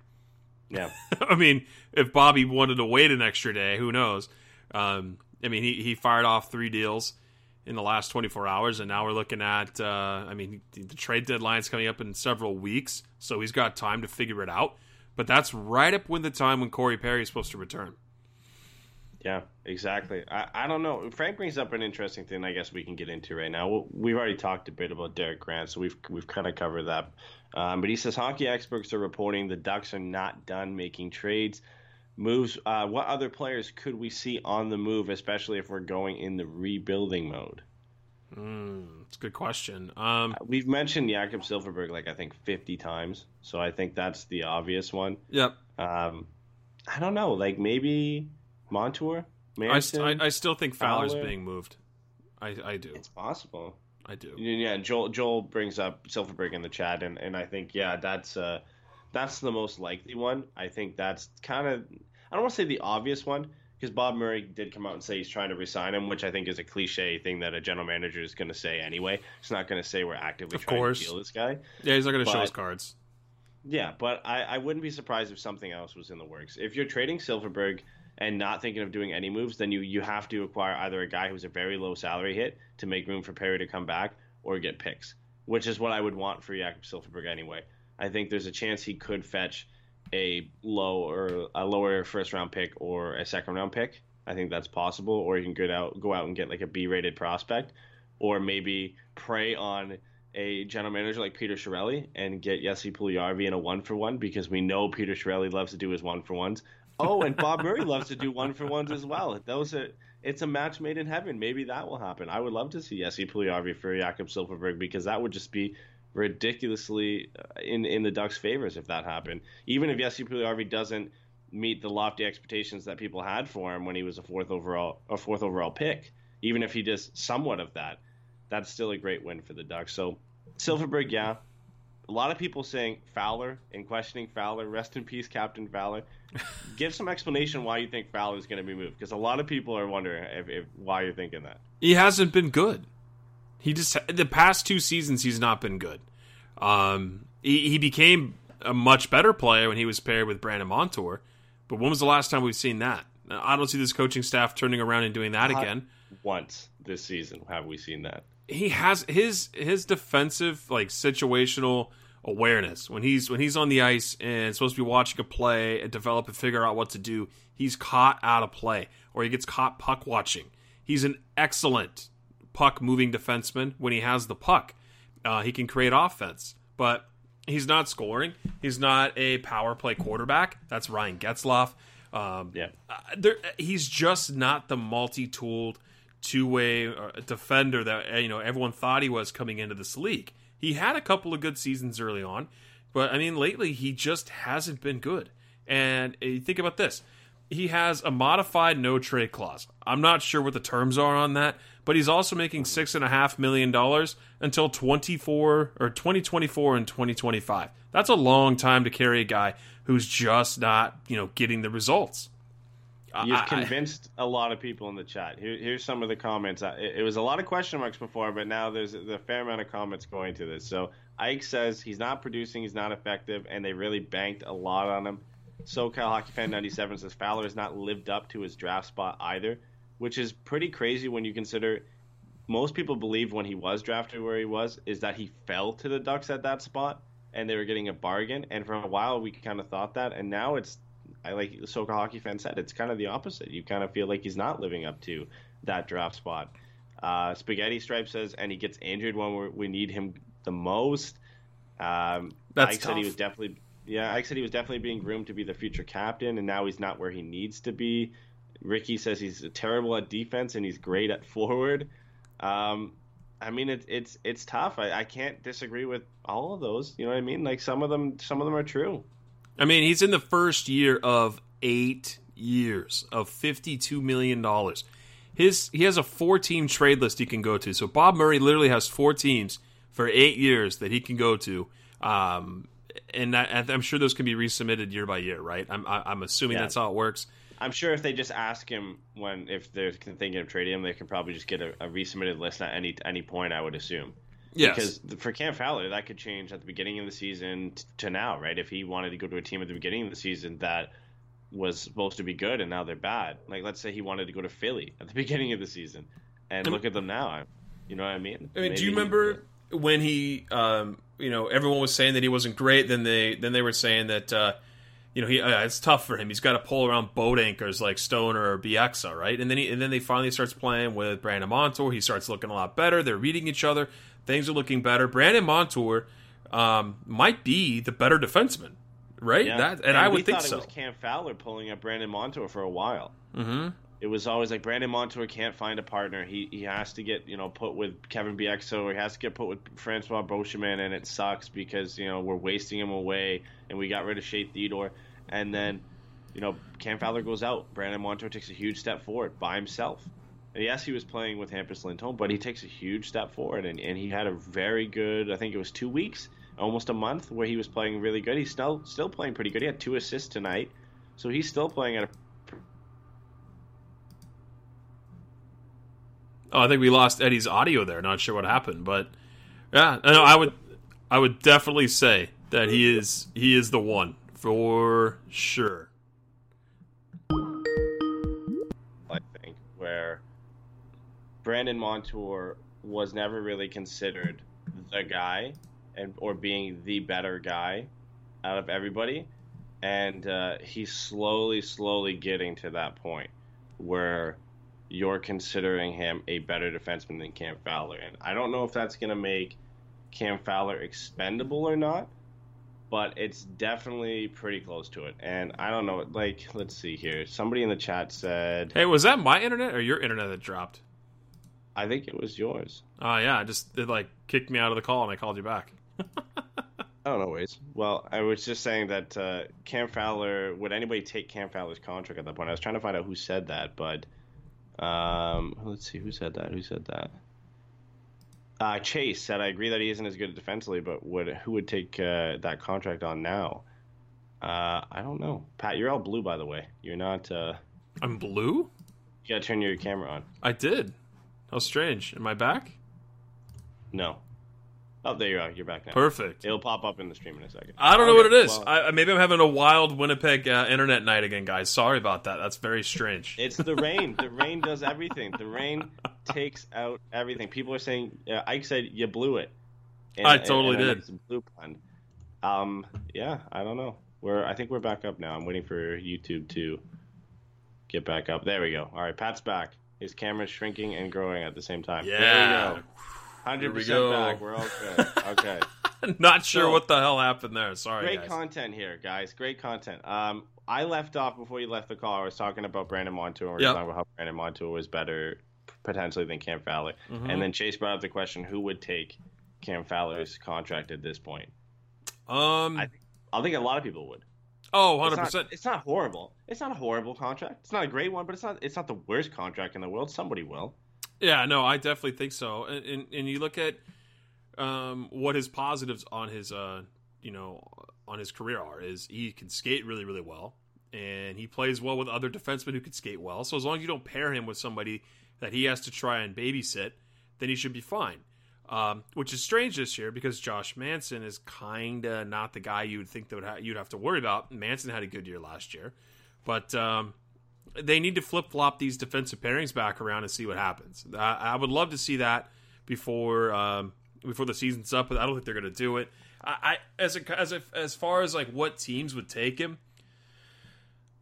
Yeah, I mean, if Bobby wanted to wait an extra day, who knows? Um, I mean, he, he fired off three deals in the last 24 hours, and now we're looking at, uh, I mean, the, trade deadline's coming up in several weeks, so he's got time to figure it out. But that's right up when the time when Corey Perry is supposed to return. Yeah, exactly. I, I don't know. Frank brings up an interesting thing. I guess we can get into right now. Well, We've already talked a bit about Derek Grant, so we've we've kind of covered that. Um, but he says hockey experts are reporting the Ducks are not done making trades. Moves. Uh, what other players could we see on the move, especially if we're going in the rebuilding mode? Mm, it's a good question. Um, We've mentioned Jakob Silfverberg like I think 50 times, so I think that's the obvious one. yep. Um, I don't know, like maybe Montour, I, st- Manson. I, I still think Fowler's Fowler. being moved. I, I do. it's possible. I do. Yeah, Joel Joel brings up Silfverberg in the chat, and, and I think yeah, that's uh, that's the most likely one. I think that's kind of I don't want to say the obvious one because Bob Murray did come out and say he's trying to resign him, which I think is a cliche thing that a general manager is going to say anyway. He's not going to say we're actively Of trying course. to deal this guy. Yeah, he's not going to show his cards. Yeah, but I, I wouldn't be surprised if something else was in the works. If you're trading Silfverberg and not thinking of doing any moves, then you, you have to acquire either a guy who's a very low salary hit to make room for Perry to come back or get picks, which is what I would want for Jakob Silfverberg anyway. I think there's a chance he could fetch a low or a lower first round pick or a second round pick. I think that's possible, or you can go out go out and get like a B rated prospect, or maybe prey on a general manager like Peter Chiarelli and get Jesse Puljujarvi in a one for one because we know Peter Chiarelli loves to do his one for ones. Oh, and Bob Murray loves to do one for ones as well. Those are it's a match made in heaven. Maybe that will happen. I would love to see Jesse Puljujarvi for Jakob Silfverberg because that would just be ridiculously uh, in in the Ducks' favors if that happened. Even if Jesse Puljujarvi doesn't meet the lofty expectations that people had for him when he was a fourth overall a fourth overall pick, even if he does somewhat of that, that's still a great win for the Ducks. So Silfverberg, yeah. A lot of people saying Fowler and questioning Fowler. Rest in peace, Captain Fowler. Give some explanation why you think Fowler is going to be moved, because a lot of people are wondering if, if, why you're thinking that. He hasn't been good. He just the past two seasons he's not been good. Um, he, he became a much better player when he was paired with Brandon Montour, but when was the last time we've seen that? I don't see this coaching staff turning around and doing that Not again. Once this season have we seen that? He has his his defensive like situational awareness when he's when he's on the ice and supposed to be watching a play and develop and figure out what to do. He's caught out of play or he gets caught puck watching. He's an excellent puck moving defenseman when he has the puck. Uh, he can create offense, but he's not scoring. He's not a power play quarterback. That's Ryan Getzlaff. Um, Yeah. uh, there, he's just not the multi-tooled two-way uh, defender that uh, you know everyone thought he was coming into this league. He had a couple of good seasons early on, but I mean lately he just hasn't been good. And uh, you think about this: he has a modified no trade clause. I'm not sure what the terms are on that, but he's also making six and a half million dollars until 24 or 2024 and 2025. That's a long time to carry a guy who's just not, you know, getting the results. You've I- I- convinced a lot of people in the chat. Here, here's some of the comments. It, it was a lot of question marks before, but now there's a fair amount of comments going to this. So Ike says he's not producing, he's not effective, and they really banked a lot on him. SoCal Hockey Fan 97 says Fowler has not lived up to his draft spot either, which is pretty crazy when you consider most people believe when he was drafted where he was is that he fell to the Ducks at that spot and they were getting a bargain. And for a while we kind of thought that, and now it's I like the SoCal hockey fan said it's kind of the opposite. You kind of feel like he's not living up to that draft spot. Uh, Spaghetti Stripe says, and he gets injured when we're, we need him the most. Um, That's Ike said he was definitely yeah. Ike said he was definitely being groomed to be the future captain, and now he's not where he needs to be. Ricky says he's terrible at defense and he's great at forward. Um, I mean, it's it's it's tough. I, I can't disagree with all of those. You know what I mean? Like some of them, some of them are true. I mean, he's in the first year of eight years of fifty-two million dollars. His he has a four-team trade list he can go to. So Bob Murray literally has four teams for eight years that he can go to. Um, and that, I'm sure those can be resubmitted year by year, right? I'm I- I'm assuming Yeah. that's how it works. I'm sure if they just ask him when if they're thinking of trading him, they can probably just get a, a resubmitted list at any any point. I would assume. Yes. Because for Cam Fowler, that could change at the beginning of the season t- to now, right? If he wanted to go to a team at the beginning of the season that was supposed to be good and now they're bad. Like let's say he wanted to go to Philly at the beginning of the season, and look at them now. You know what I mean? I mean, Maybe do you he- remember when he, um, you know, everyone was saying that he wasn't great. Then they, then they were saying that, uh, you know, he uh, it's tough for him. He's got to pull around boat anchors like Stoner or Bieksa, right? And then he, and then they finally starts playing with Brandon Montour. He starts looking a lot better. They're reading each other. Things are looking better. Brandon Montour um, might be the better defenseman, right? Yeah. That, and, I we would think thought so. It was Cam Fowler pulling up Brandon Montour for a while. mm-hmm. it was always like Brandon Montour can't find a partner. He he has to get you know put with Kevin Bieksa or he has to get put with Francois Beauchemin, and it sucks because you know we're wasting him away, and we got rid of Shea Theodore, and then you know Cam Fowler goes out. Brandon Montour takes a huge step forward by himself. Yes, he was playing with Hampus Lindholm, but he takes a huge step forward, and, and he had a very good. I think it was two weeks, almost a month, where he was playing really good. He's still still playing pretty good. He had two assists tonight, so he's still playing at a Oh, I think we lost Eddie's audio there. Not sure what happened, but yeah, I would, I would definitely say that he is he is the one for sure. Brandon Montour was never really considered the guy and or being the better guy out of everybody, and uh, he's slowly, slowly getting to that point where you're considering him a better defenseman than Cam Fowler, and I don't know if that's going to make Cam Fowler expendable or not, but it's definitely pretty close to it. And I don't know, like, let's see here. Somebody in the chat said, Hey, was that my internet or your internet that dropped? I think it was yours. Oh yeah, it just it like kicked me out of the call and I called you back. Oh no, ways. Well, I was just saying that uh, Cam Fowler. Would anybody take Cam Fowler's contract at that point? I was trying to find out who said that, but um, let's see who said that. Who said that? Uh, Chase said, "I agree that he isn't as good defensively, but would who would take uh, that contract on now?" Uh, I don't know. Pat, you're all blue, by the way. You're not. Uh, I'm blue. you gotta turn your camera on. I did. How strange. Am I back? No. Oh, there you are. You're back now. Perfect. It'll pop up in the stream in a second. I don't know what it is. Well- I, maybe I'm having a wild Winnipeg uh, internet night again, guys. Sorry about that. That's very strange. It's the rain. the rain does everything. The rain takes out everything. People are saying, uh, Ike said, you blew it. And- I totally and I did. blue pun. Um, yeah, I don't know. We're, I think we're back up now. I'm waiting for YouTube to get back up. There we go. All right, Pat's back. His camera's shrinking and growing at the same time. Yeah. Go. Here we 100% go. back. We're all good. Okay. Not sure So- what the hell happened there. Sorry, Great guys. content here, guys. Great content. Um, I left off before you left the call. I was talking about Brandon Montour. We were Yep. talking about how Brandon Montour was better potentially than Cam Fowler. Mm-hmm. And then Chase brought up the question: Who would take Cam Fowler's contract at this point? um. I- I think a lot of people would. Oh, 100 percent. it's not horrible. It's not a horrible contract. It's not a great one, but it's not. It's not the worst contract in the world. Somebody will. Yeah, no, I definitely think so. And and, and you look at um, what his positives on his uh, you know on his career are is he can skate really really well, and he plays well with other defensemen who can skate well. So as long as you don't pair him with somebody that he has to try and babysit, then he should be fine. Um, which is strange this year because Josh Manson is kind of not the guy you would think that would ha- you'd have to worry about. Manson had a good year last year, but um, they need to flip flop these defensive pairings back around and see what happens. I, I would love to see that before um, before the season's up, but I don't think they're going to do it. I, I as a, as a, as far as like what teams would take him,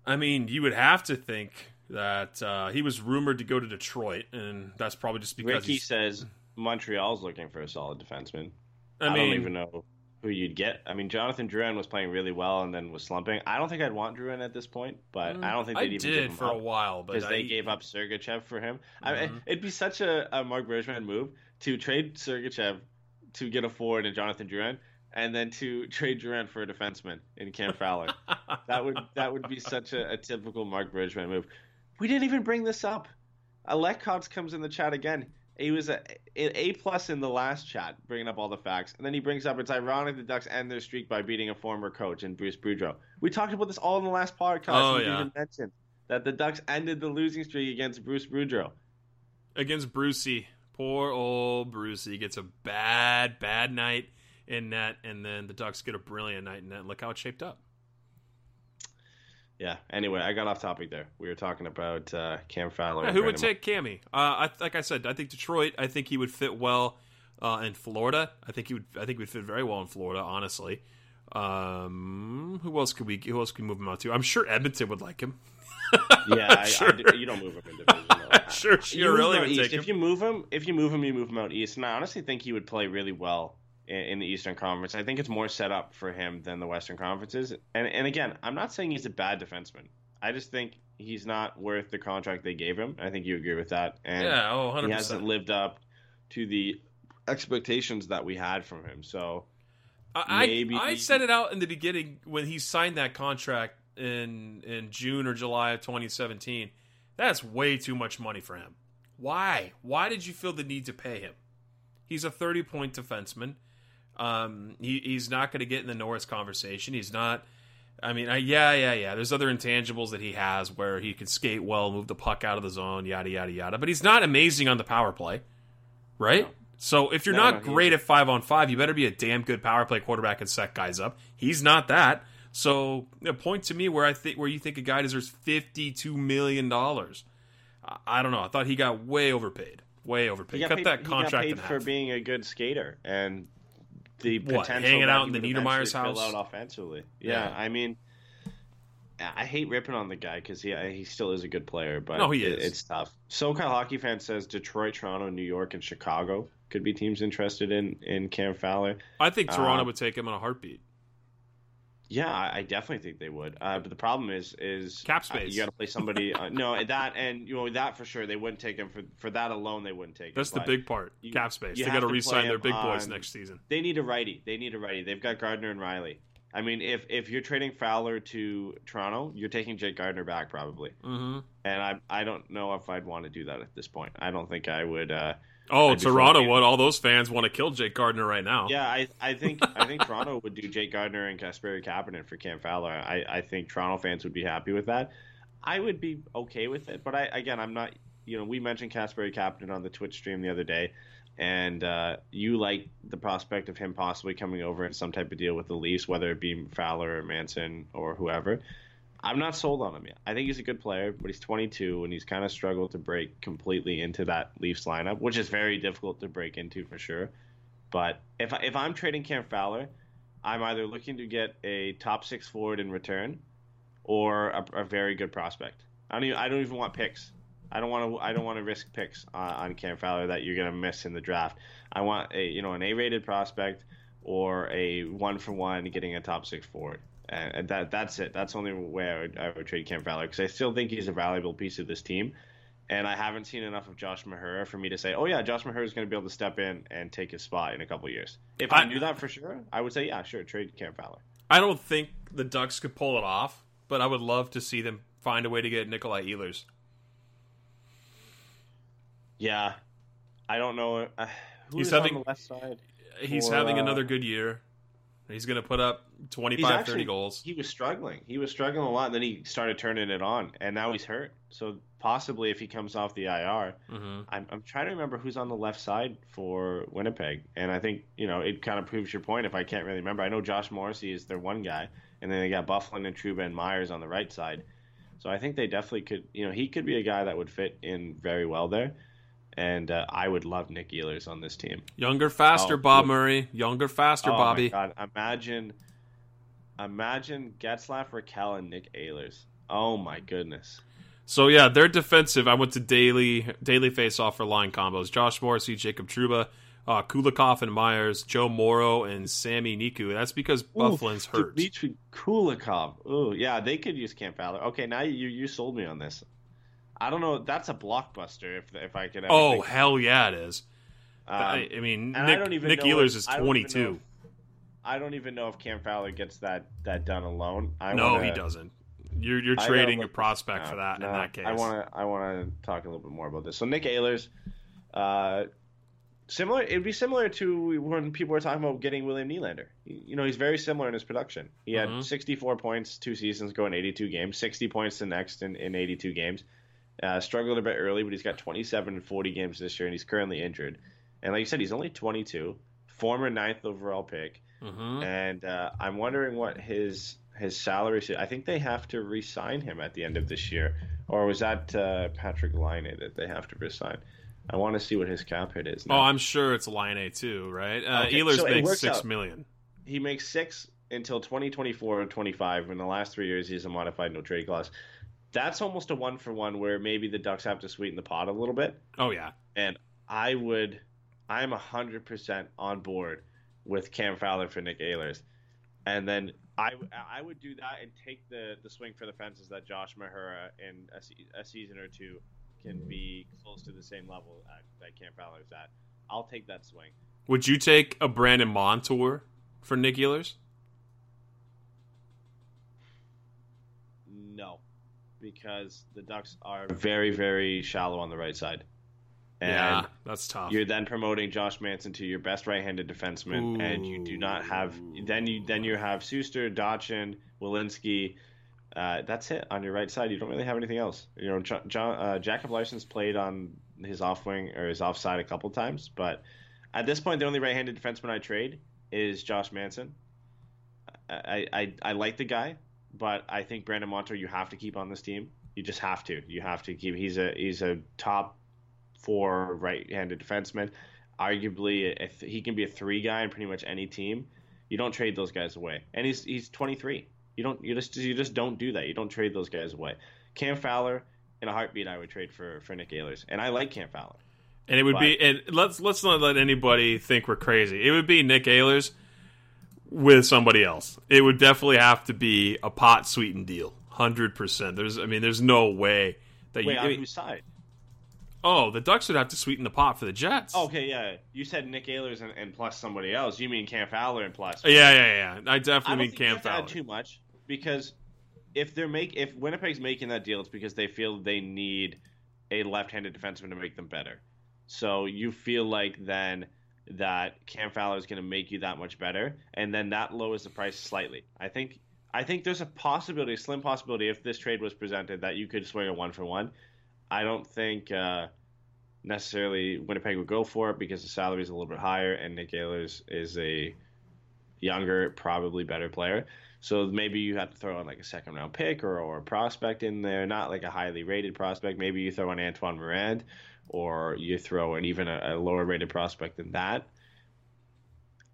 I mean, you would have to think that uh, he was rumored to go to Detroit, and that's probably just because Ricky says Montreal's looking for a solid defenseman. I, I, don't even know who you'd get. I mean, Jonathan Drouin was playing really well and then was slumping. I don't think I'd want Drouin at this point, but I don't think Mm, they'd even give did him for a while, because they gave up Sergachev for him. I Mhm. it'd be such a, a Marc Bergevin move to trade Sergachev to get a forward and Jonathan Drouin, and then to trade Drouin for a defenseman in Cam Fowler. that would that would be such a, a typical Marc Bergevin move. We didn't even bring this up. Alec Cox comes in the chat again. He was a an A plus in the last chat, bringing up all the facts, and then he brings up it's ironic the Ducks end their streak by beating a former coach in Bruce Boudreau. We talked about this all in the last podcast. Oh, yeah. even mentioned that the Ducks ended the losing streak against Bruce Boudreau. against Brucey. Poor old Brucey gets a bad, bad night in net, and then the Ducks get a brilliant night in net. Look how it shaped up. Yeah. Anyway, I got off topic there. We were talking about uh, Cam Fowler. Yeah, who would take Cammy? Uh, I, like I said, I think Detroit. I think he would fit well uh, in Florida. I think he would. I think he would fit very well in Florida. Honestly, um, who else could we? Who else could we move him out to? I'm sure Edmonton would like him. Yeah, I, Sure. I, you don't move him in division. sure, You sure, move really would east. take him. If you move him, if you move him, you move him out east. And I honestly think he would play really well in, the Eastern Conference. I think it's more set up for him than the Western Conferences. And and again, I'm not saying he's a bad defenseman. I just think he's not worth the contract they gave him. I think you agree with that. And yeah, oh, 100 he hasn't lived up to the expectations that we had from him. So I, maybe- I said it out in the beginning when he signed that contract in in June or July of 2017. That's way too much money for him. Why? Why did you feel the need to pay him? He's a 30 point defenseman. Um, he, he's not going to get in the Norris conversation. He's not. I mean, I, yeah, yeah, yeah. There's other intangibles that he has where he can skate well, move the puck out of the zone, yada yada yada. But he's not amazing on the power play, right? So if you're No, not no, great at five on five, you better be a damn good power play quarterback and set guys up. He's not that. So you know, point to me where I think where you think a guy deserves fifty two million dollars. I, I don't know. I thought he got way overpaid. Way overpaid. He got Cut paid, that he got contract paid for being a good skater and the What, potential hanging out in the would Niedermayer's house? out offensively. Yeah, Yeah. I mean, I hate ripping on the guy because he he still is a good player, but No, he it- is. it's tough. SoCal hockey fan says Detroit, Toronto, New York, and Chicago could be teams interested in in Cam Fowler. I think Toronto Uh, would take him in a heartbeat. Yeah, I, definitely think they would. Uh, but the problem is, is Cap uh, space. you got to play somebody. Uh, no, that and you know that for sure they wouldn't take him for for that alone. They wouldn't take him. That's the big part. you- Cap space. They got to to re-sign their big boys on- next season. They need a righty. They need a righty. They've got Gardiner and Rielly. I mean, if if you're trading Fowler to Toronto, you're taking Jake Gardiner back probably. Mm-hmm. And I I don't know if I'd want to do that at this point. I don't think I would. Uh, Oh, Toronto would. All those fans want to kill Jake Gardiner right now. yeah, I I think I think Toronto would do Jake Gardiner and Kasperi Kapanen for Cam Fowler. I I think Toronto fans would be happy with that. I would be okay with it, but I again I'm not. You know, we mentioned Kasperi Kapanen on the Twitch stream the other day, and uh, you like the prospect of him possibly coming over in some type of deal with the Leafs, whether it be Fowler or Manson or whoever. I'm not sold on him yet. I think he's a good player, but he's 22 and he's kind of struggled to break completely into that Leafs lineup, which is very difficult to break into for sure. But if I, if I'm trading Cam Fowler, I'm either looking to get a top six forward in return, or a, a very good prospect. I don't even, I don't even want picks. I don't want to I don't want to risk picks on, on Cam Fowler that you're gonna miss in the draft. I want a you know an A-rated prospect or a one for one getting a top six forward. And that that's it. That's the only way I would, I would trade Cam Fowler because I still think he's a valuable piece of this team. And I haven't seen enough of Josh Mahura for me to say, oh yeah, Josh Mahura is going to be able to step in and take his spot in a couple years. If I, I- knew that for sure, I would say yeah, sure, trade Cam Fowler. I don't think the Ducks could pull it off, but I would love to see them find a way to get Nikolai Ehlers. Yeah, I don't know. Uh, He's on having- the left side? He's For, having uh, another good year. He's going to put up 25, He's 30 goals. He was struggling. He was struggling a lot, and then he started turning it on, and now he's hurt. So possibly, if he comes off the IR, hmm I'm, I'm trying to remember who's on the left side for Winnipeg, and I think you know it kind of proves your point. If I can't really remember, I know Josh Morrissey is their one guy, and then they got Byfuglien and Trouba and Myers on the right side. So I think they definitely could. You know, he could be a guy that would fit in very well there, and uh, I would love Nick Ehlers on this team. Younger, faster, Oh, Bob. Murray. Younger, faster, oh Bobby. my God! Imagine, imagine Getzlaff, Rakell, and Nick Ehlers. Oh my goodness! So yeah, they're defensive. I went to daily daily face off for line combos. Josh Morrissey, Jacob Trouba, uh, Kulikov and Myers, Joe Morrow and Sami Niku. That's because Byfuglien's Ooh, hurt. Dmitry Kulikov. Oh yeah, they could use Camp Fowler. Okay, now you you sold me on this. I don't know. That's a blockbuster if if I could. Oh hell yeah, it is. Um, I, I mean, Nick, I Nick Ehlers if- is I don't even know 22. I don't even know if Cam Fowler gets that that done alone. I no, wanna, he doesn't. You're you're trading gotta a prospect no, for that no, in that case. I want to I want to talk a little bit more about this. So Nick Ehlers, uh, similar. It'd be similar to when people were talking about getting William Nylander. You know, he's very similar in his production. He had Mhm. 64 points two seasons ago in 82 games, 60 points the next in, in 82 games. Uh, struggled a bit early, but he's got 27 and 40 games this year, and he's currently injured. And like you said, he's only 22, former ninth overall pick. Mhm. And uh, I'm wondering what his his salary. should- I think they have to re-sign him at the end of this year, or was that uh, Patrick Laine that they have to re-sign? I want to see what his cap hit is. Now. Oh, I'm sure it's Laine too, right? Uh, Okay, Ehlers so makes six out. million. he makes six until 2024 or 25. In the last three years, he's a modified no trade clause. That's almost a one for one where maybe the Ducks have to sweeten the pot a little bit. Oh yeah, And I would, I'm 100% on board with Cam Fowler for Nick Ehlers. And then I, I would do that and take the, the swing for the fences that Josh Mahura in a, a season or two can be close to the same level at, that Cam Fowler's at. I'll take that swing. would you take a Brandon Montour for Nick Ehlers? No, because the Ducks are very, very shallow on the right side. And yeah, that's tough. you're then promoting Josh Manson to your best right-handed defenseman, and you do not have. Then you then you have Sustr, Dotchin, Welinski. Uh, that's it on your right side. You don't really have anything else. You know, John, John, uh, Jacob Larsson's played on his off wing or his offside a couple times, but At this point, the only right-handed defenseman I trade is Josh Manson. I, I, I like the guy, but I think Brandon Montour you have to keep on this team. You just have to. You have to keep. He's a he's a top four right-handed defenseman. Arguably, if he can be a three guy in pretty much any team, you don't trade those guys away. And he's he's 23. You don't you just you just don't do that. You don't trade those guys away. Cam Fowler, in a heartbeat, I would trade for for Nick Ehlers, and I like Cam Fowler. And it would But- be and let's let's not let anybody think we're crazy. It would be Nick Ehlers with somebody else. It would definitely have to be a pot sweetened deal. Hundred percent. There's I mean there's no way that Wait, you I on mean- whose side? Oh, the Ducks would have to sweeten the pot for the Jets. Okay, yeah. You said Nick Ehlers and, and plus somebody else. You mean Cam Fowler and plus? Yeah, yeah, yeah. I I definitely don't mean Cam have to add Fowler. too much because if they're make if Winnipeg's making that deal, it's because they feel they need a left-handed defenseman to make them better. So you feel like then that Cam Fowler is going to make you that much better, and then that lowers the price slightly. I think I think there's a possibility, a slim possibility, if this trade was presented, that you could swing a one for one. I don't think uh, necessarily Winnipeg would go for it because the salary is a little bit higher, and Nick Ehlers is a younger, probably better player. So maybe you have to throw in like a second round pick or, or a prospect in there, not like a highly rated prospect. Maybe you throw in Antoine Morand or you throw in even a, a lower rated prospect than that.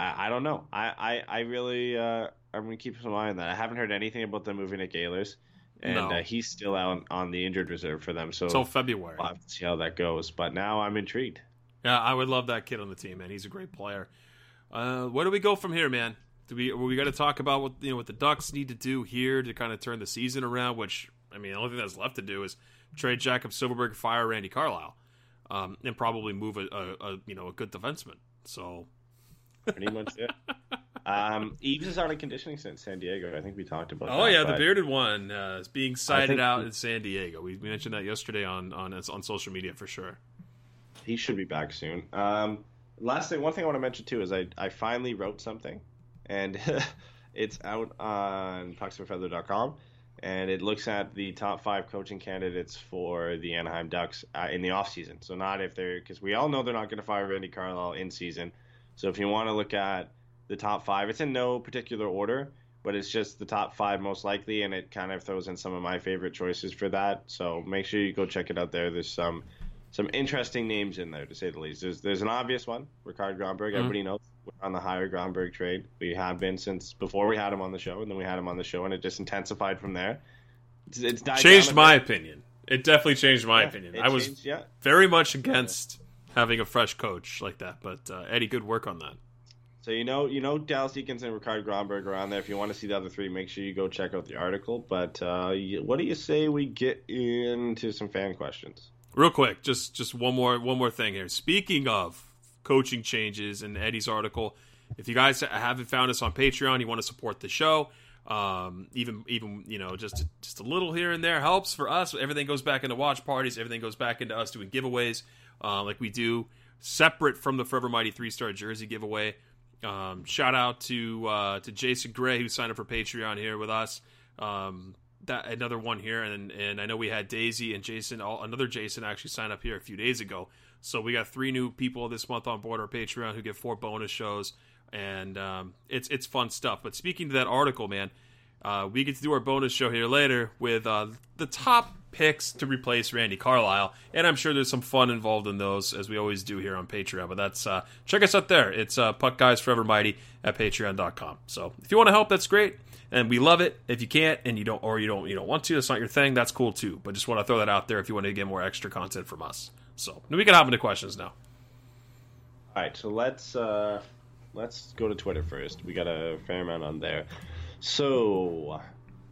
I, I don't know. I, I, I really uh, I'm gonna keep some eye on that. I haven't heard anything about them moving Nick Ehlers, and No. uh, he's still out on the injured reserve for them. So Until February. we'll have to see how that goes. But now I'm intrigued. Yeah, I would love that kid on the team, man. He's a great player. Uh, where do we go from here, man? Do we we got to talk about what you know what the Ducks need to do here to kind of turn the season around? Which I mean, the only thing that's left to do is trade Jacob Silfverberg, fire Randy Carlyle, um, and probably move a, a, a you know a good defenseman. So Pretty much it. Um, Eaves is out of conditioning since San Diego. I think we talked about. Oh that, yeah, the bearded one uh, is being cited out in San Diego. We mentioned that yesterday on on on social media for sure. He should be back soon. Um, last thing, one thing I want to mention too is I I finally wrote something, and it's out on pucksforfeather.com, and it looks at the top five coaching candidates for the Anaheim Ducks uh, in the offseason. So not if they're because we all know they're not going to fire Randy Carlyle in season. So if you want to look at the top five, it's in no particular order, but it's just the top five most likely, and it kind of throws in some of my favorite choices for that. So make sure you go check it out there. There's some some interesting names in there to say the least. There's there's an obvious one, Rikard Gronborg. Everybody knows we're on the higher Gronborg trade. We have been since before we had him on the show, and then we had him on the show, and it just intensified from there. It's, it's Changed my opinion. It definitely changed my Yeah, opinion. I was changed, yeah. very much against having a fresh coach like that, but uh, Eddie, good work on that. So you know, you know, Dallas Eakins and Rikard Gronborg are on there. If you want to see the other three, make sure you go check out the article. But uh, what do you say we get into some fan questions? Real quick, just just one more one more thing here. Speaking of coaching changes and Eddie's article, if you guys haven't found us on Patreon, you want to support the show, um, even even you know just just a little here and there helps for us. Everything goes back into watch parties. Everything goes back into us doing giveaways uh, like we do separate from the Forever Mighty three star jersey giveaway. Um, shout out to uh, to Jason Gray who signed up for Patreon here with us. Um, that another one here, and and I know we had Daisy and Jason. All, another Jason actually signed up here a few days ago. So we got three new people this month on board our Patreon who get four bonus shows, and um, it's it's fun stuff. But speaking to that article, man, uh, we get to do our bonus show here later with uh, the top picks to replace Randy Carlyle, and I'm sure there's some fun involved in those as we always do here on Patreon. But that's uh, check us out there. It's uh, Puck Guys Forever Mighty at Patreon.com. So if you want to help, that's great, and we love it. If you can't and you don't, or you don't, you don't want to, that's not your thing. That's cool too. But just want to throw that out there if you want to get more extra content from us. So we can hop into questions now. All right, so let's uh, let's go to Twitter first. We got a fair amount on there. So,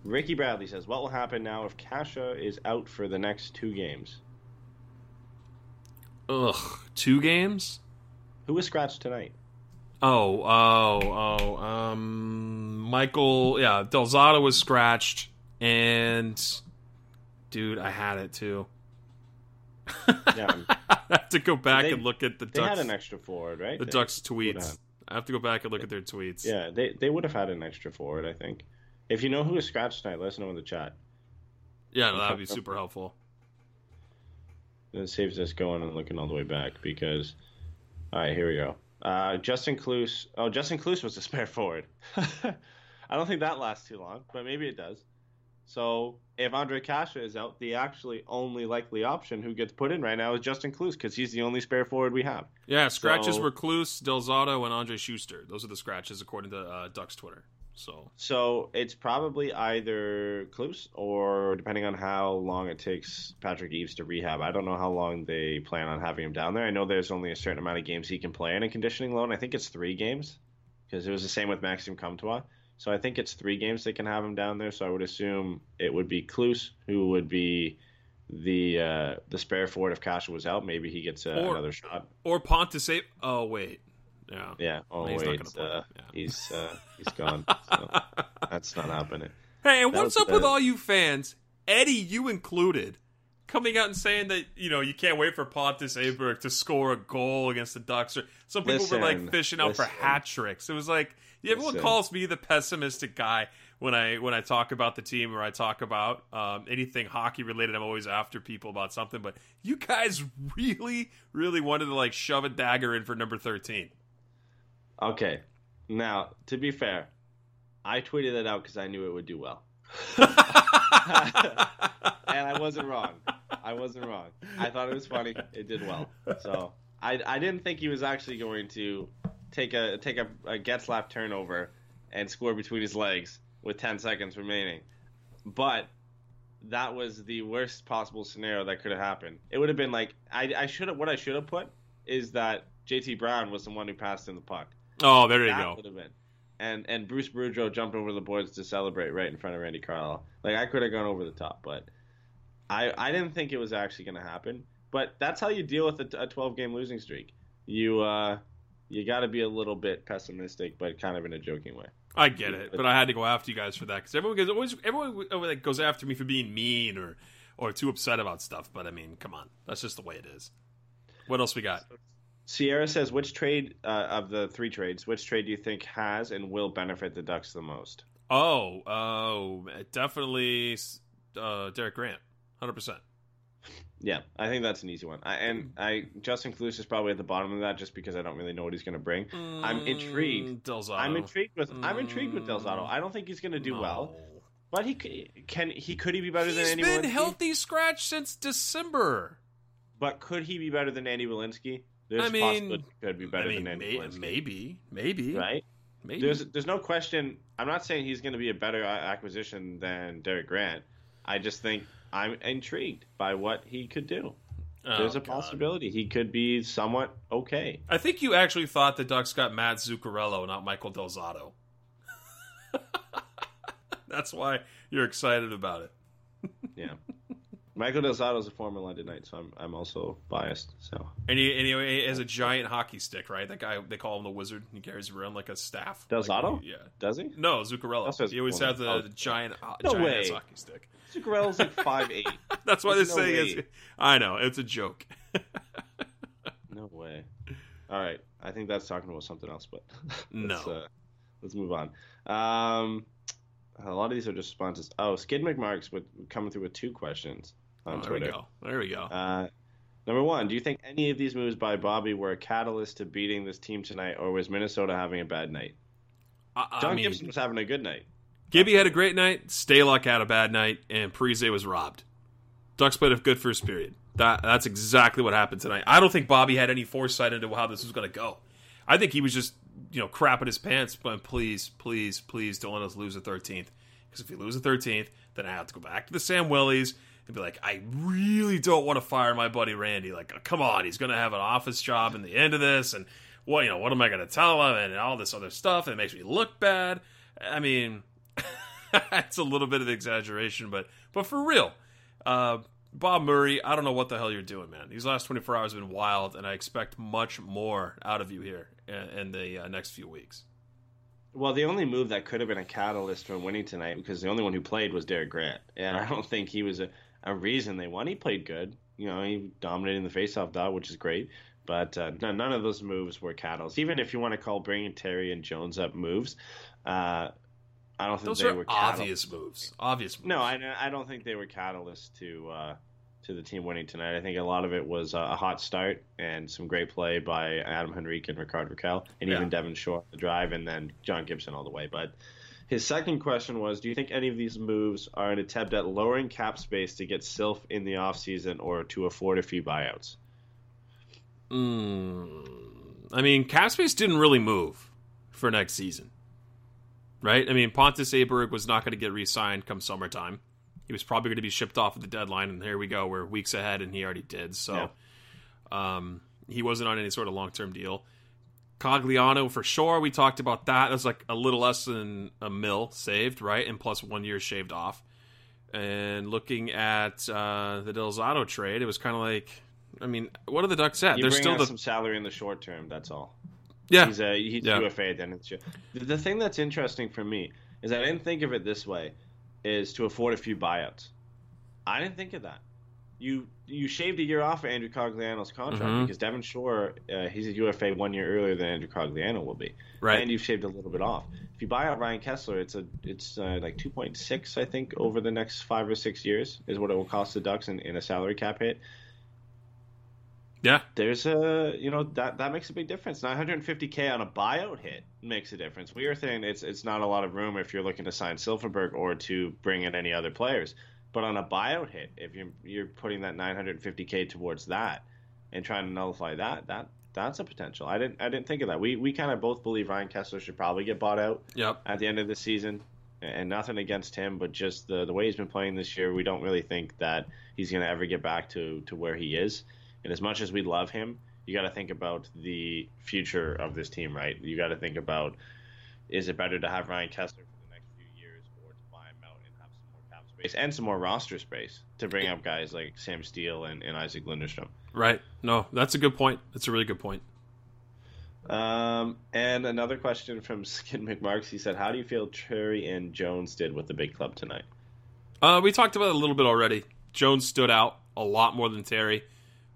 Ricky Bradley says, "What will happen now if Kase is out for the next two games? Ugh, two games. Who was scratched tonight? Oh, oh, oh. Um, Michael, yeah, Del Zotto was scratched, and dude, I had it too. Yeah, I have to go back They- and look at the they Ducks. had an extra forward, right? the They Ducks tweets. I have to go back and look at their tweets. Yeah, they they would have had an extra forward, I think. If you know who was scratched tonight, let us know in the chat. yeah, no, that would be super helpful. It saves us going and looking all the way back because, all right, here we go. Uh, Justin Kloos. Oh, Justin Kloos was a spare forward. I don't think that lasts too long, but maybe it does. So if Andre Kase is out, the actually only likely option who gets put in right now is Justin Kloos because he's the only spare forward we have. Yeah, scratches So- were Kloos, Del Zotto, and Andre Sustr. Those are the scratches according to uh, Ducks Twitter. So So it's probably either Kloos or depending on how long it takes Patrick Eaves to rehab. I don't know how long they plan on having him down there. I know there's only a certain amount of games he can play in a conditioning loan. I think it's three games because it was the same with Maxim Comtois. So I think it's three games they can have him down there. So I would assume it would be Kloos who would be the uh, the spare forward if Kase was out. Maybe he gets uh, Or- another shot. or Pontus. Oh wait, yeah, Yeah. Oh He's wait, uh, Yeah. he's uh, he's gone. So that's not happening. Hey, and That what's up with all you fans, Eddy, you included, coming out and saying that you know you can't wait for Pontus Aberg to score a goal against the Ducks? Or some people were like fishing out for hat tricks. It was like everyone Listen. calls me the pessimistic guy when I when I talk about the team or I talk about um, anything hockey related. I'm always after people about something, but you guys really, really wanted to like shove a dagger in for number thirteen. Okay. Now, to be fair, I tweeted it out because I knew it would do well. and I wasn't wrong. I wasn't wrong. I thought it was funny. It did well. So I, I didn't think he was actually going to take a take a, a turnover and score between his legs with 10 seconds remaining. But that was the worst possible scenario that could have happened. It would have been like I, I should have what I should have put is that JT Brown was the one who passed in the puck. Oh, there you that go. would have been. And and Bruce Boudreau jumped over the boards to celebrate right in front of Randy Carlyle. Like I could have gone over the top, but I I didn't think it was actually going to happen. But that's how you deal with a, a 12 game losing streak. You uh you got to be a little bit pessimistic, but kind of in a joking way. I get it, but I had to go after you guys for that because everyone goes always everyone like, goes after me for being mean or or too upset about stuff. But I mean, come on, that's just the way it is. What else we got? Sierra says, which trade uh, of the three trades, which trade do you think has and will benefit the Ducks the most? Oh, oh, definitely uh, Derek Grant, hundred percent. Yeah, I think that's an easy one. I, and mm. I Justin Kloos is probably at the bottom of that just because I don't really know what he's going to bring. I'm intrigued. Mm, Del Zotto. I'm intrigued with I'm intrigued with Del Zotto. Mm. I don't think he's going to do well, but he can he could he be better than He's Andy been healthy scratch since December. But could he be better than Andy Welinski? There's I mean, he could be better I mean, than Andy may- Welinski. maybe, maybe, Right? maybe. There's there's no question. I'm not saying he's going to be a better uh, acquisition than Derek Grant. I just think I'm intrigued by what he could do. Oh, There's a God. possibility he could be somewhat okay. I think you actually thought the Ducks got Matt Zuccarello, not Michael Del Zotto. That's why you're excited about it. Yeah. Michael Del Zotto is a former London Knight, so I'm I'm also biased. So And he, and he has a giant hockey stick, right? That guy, they call him the Wizard. He carries around like a staff. Del Zotto? Like, yeah. does he? No, Zuccarello. He always has the, oh. the giant, uh, No giant way. hockey stick. Zuccarello's like five eight. That's why they're There's no saying way. it's. I know it's a joke. No way. All right, I think that's talking about something else, but let's, No. uh, let's move on. Um, a lot of these are just responses. Oh, Skid McMarks with coming through with two questions on Oh, there we go. There we go. Uh, number one, do you think any of these moves by Bobby were a catalyst to beating this team tonight, or was Minnesota having a bad night? I, I John mean, Gibson was having a good night. Gibby had a great night. Stalock had a bad night, and Parise was robbed. Ducks played a good first period. That that's exactly what happened tonight. I don't think Bobby had any foresight into how this was going to go. I think he was just you know crapping his pants. But please, please, please don't let us lose the thirteenth. Because if we lose the thirteenth, then I have to go back to the Samuelis and be like, I really don't want to fire my buddy Randy. Like, come on, he's going to have an office job in the end of this, and what you know, what am I going to tell him, and all this other stuff, and it makes me look bad. I mean, it's a little bit of exaggeration, but but for real, uh, Bob Murray, I don't know what the hell you're doing, man. These last 24 hours have been wild, and I expect much more out of you here in, in the uh, next few weeks. Well, the only move that could have been a catalyst for winning tonight, because the only one who played was Derek Grant, and I don't think he was a, a reason they won. He played good, you know, he dominated in the faceoff dot, which is great. But uh, none none of those moves were catalysts. Even if you want to call bringing Terry and Jones up moves, uh, I don't think Those they were catalysts. obvious moves. Obvious moves. No, I, I don't think they were catalysts to uh, to the team winning tonight. I think a lot of it was a hot start and some great play by Adam Henrique and Rickard Rakell, and Yeah. even Devin Shore on the drive, and then John Gibson all the way. But his second question was Do you think any of these moves are an attempt at lowering cap space to get Sylph in the offseason or to afford a few buyouts? Mm, I mean, cap space didn't really move for next season, right? I mean, Pontus Aberg was not going to get re-signed come summertime. He was probably going to be shipped off at the deadline, and here we go. We're weeks ahead, and he already did. So, um, he wasn't on any sort of long-term deal. Cogliano for sure. We talked about that. That's like a little less than a mil saved, right? And plus one year shaved off. And looking at uh, the Del Zotto trade, it was kind of like, I mean, what are the Ducks at? You They're still the some salary in the short term. That's all. yeah. He's a he's Yeah. UFA at the end of the year. The, the thing that's interesting for me is I didn't think of it this way, is to afford a few buyouts. I didn't think of that. You you shaved a year off of Andrew Cogliano's contract Mhm. because Devin Shore uh, he's a UFA one year earlier than Andrew Cogliano will be, Right. And you've shaved a little bit off. If you buy out Ryan Kesler, it's a it's uh, like two point six I think over the next five or six years is what it will cost the Ducks in, in a salary cap hit yeah. there's a you know that that makes a big difference. 950k on a buyout hit makes a difference. We are saying it's it's not a lot of room if you're looking to sign Silfverberg or to bring in any other players. But on a buyout hit, if you're you're putting that 950k towards that and trying to nullify that, that that's a potential. I didn't I didn't think of that. We we kind of both believe Ryan Kesler should probably get bought out Yep. at the end of the season. And nothing against him, but just the the way he's been playing this year, we don't really think that he's going to ever get back to to where he is. And as much as we love him, you got to think about the future of this team, right? You got to think about is it better to have Ryan Kesler for the next few years or to buy him out and have some more cap space and some more roster space to bring up guys like Sam Steel and, and Isac Lundestrom? Right. No, that's a good point. That's a really good point. Um, and another question from Skin McMarks. He said, "How do you feel Terry and Jones did with the big club tonight?" Uh, we talked about it a little bit already. Jones stood out a lot more than Terry.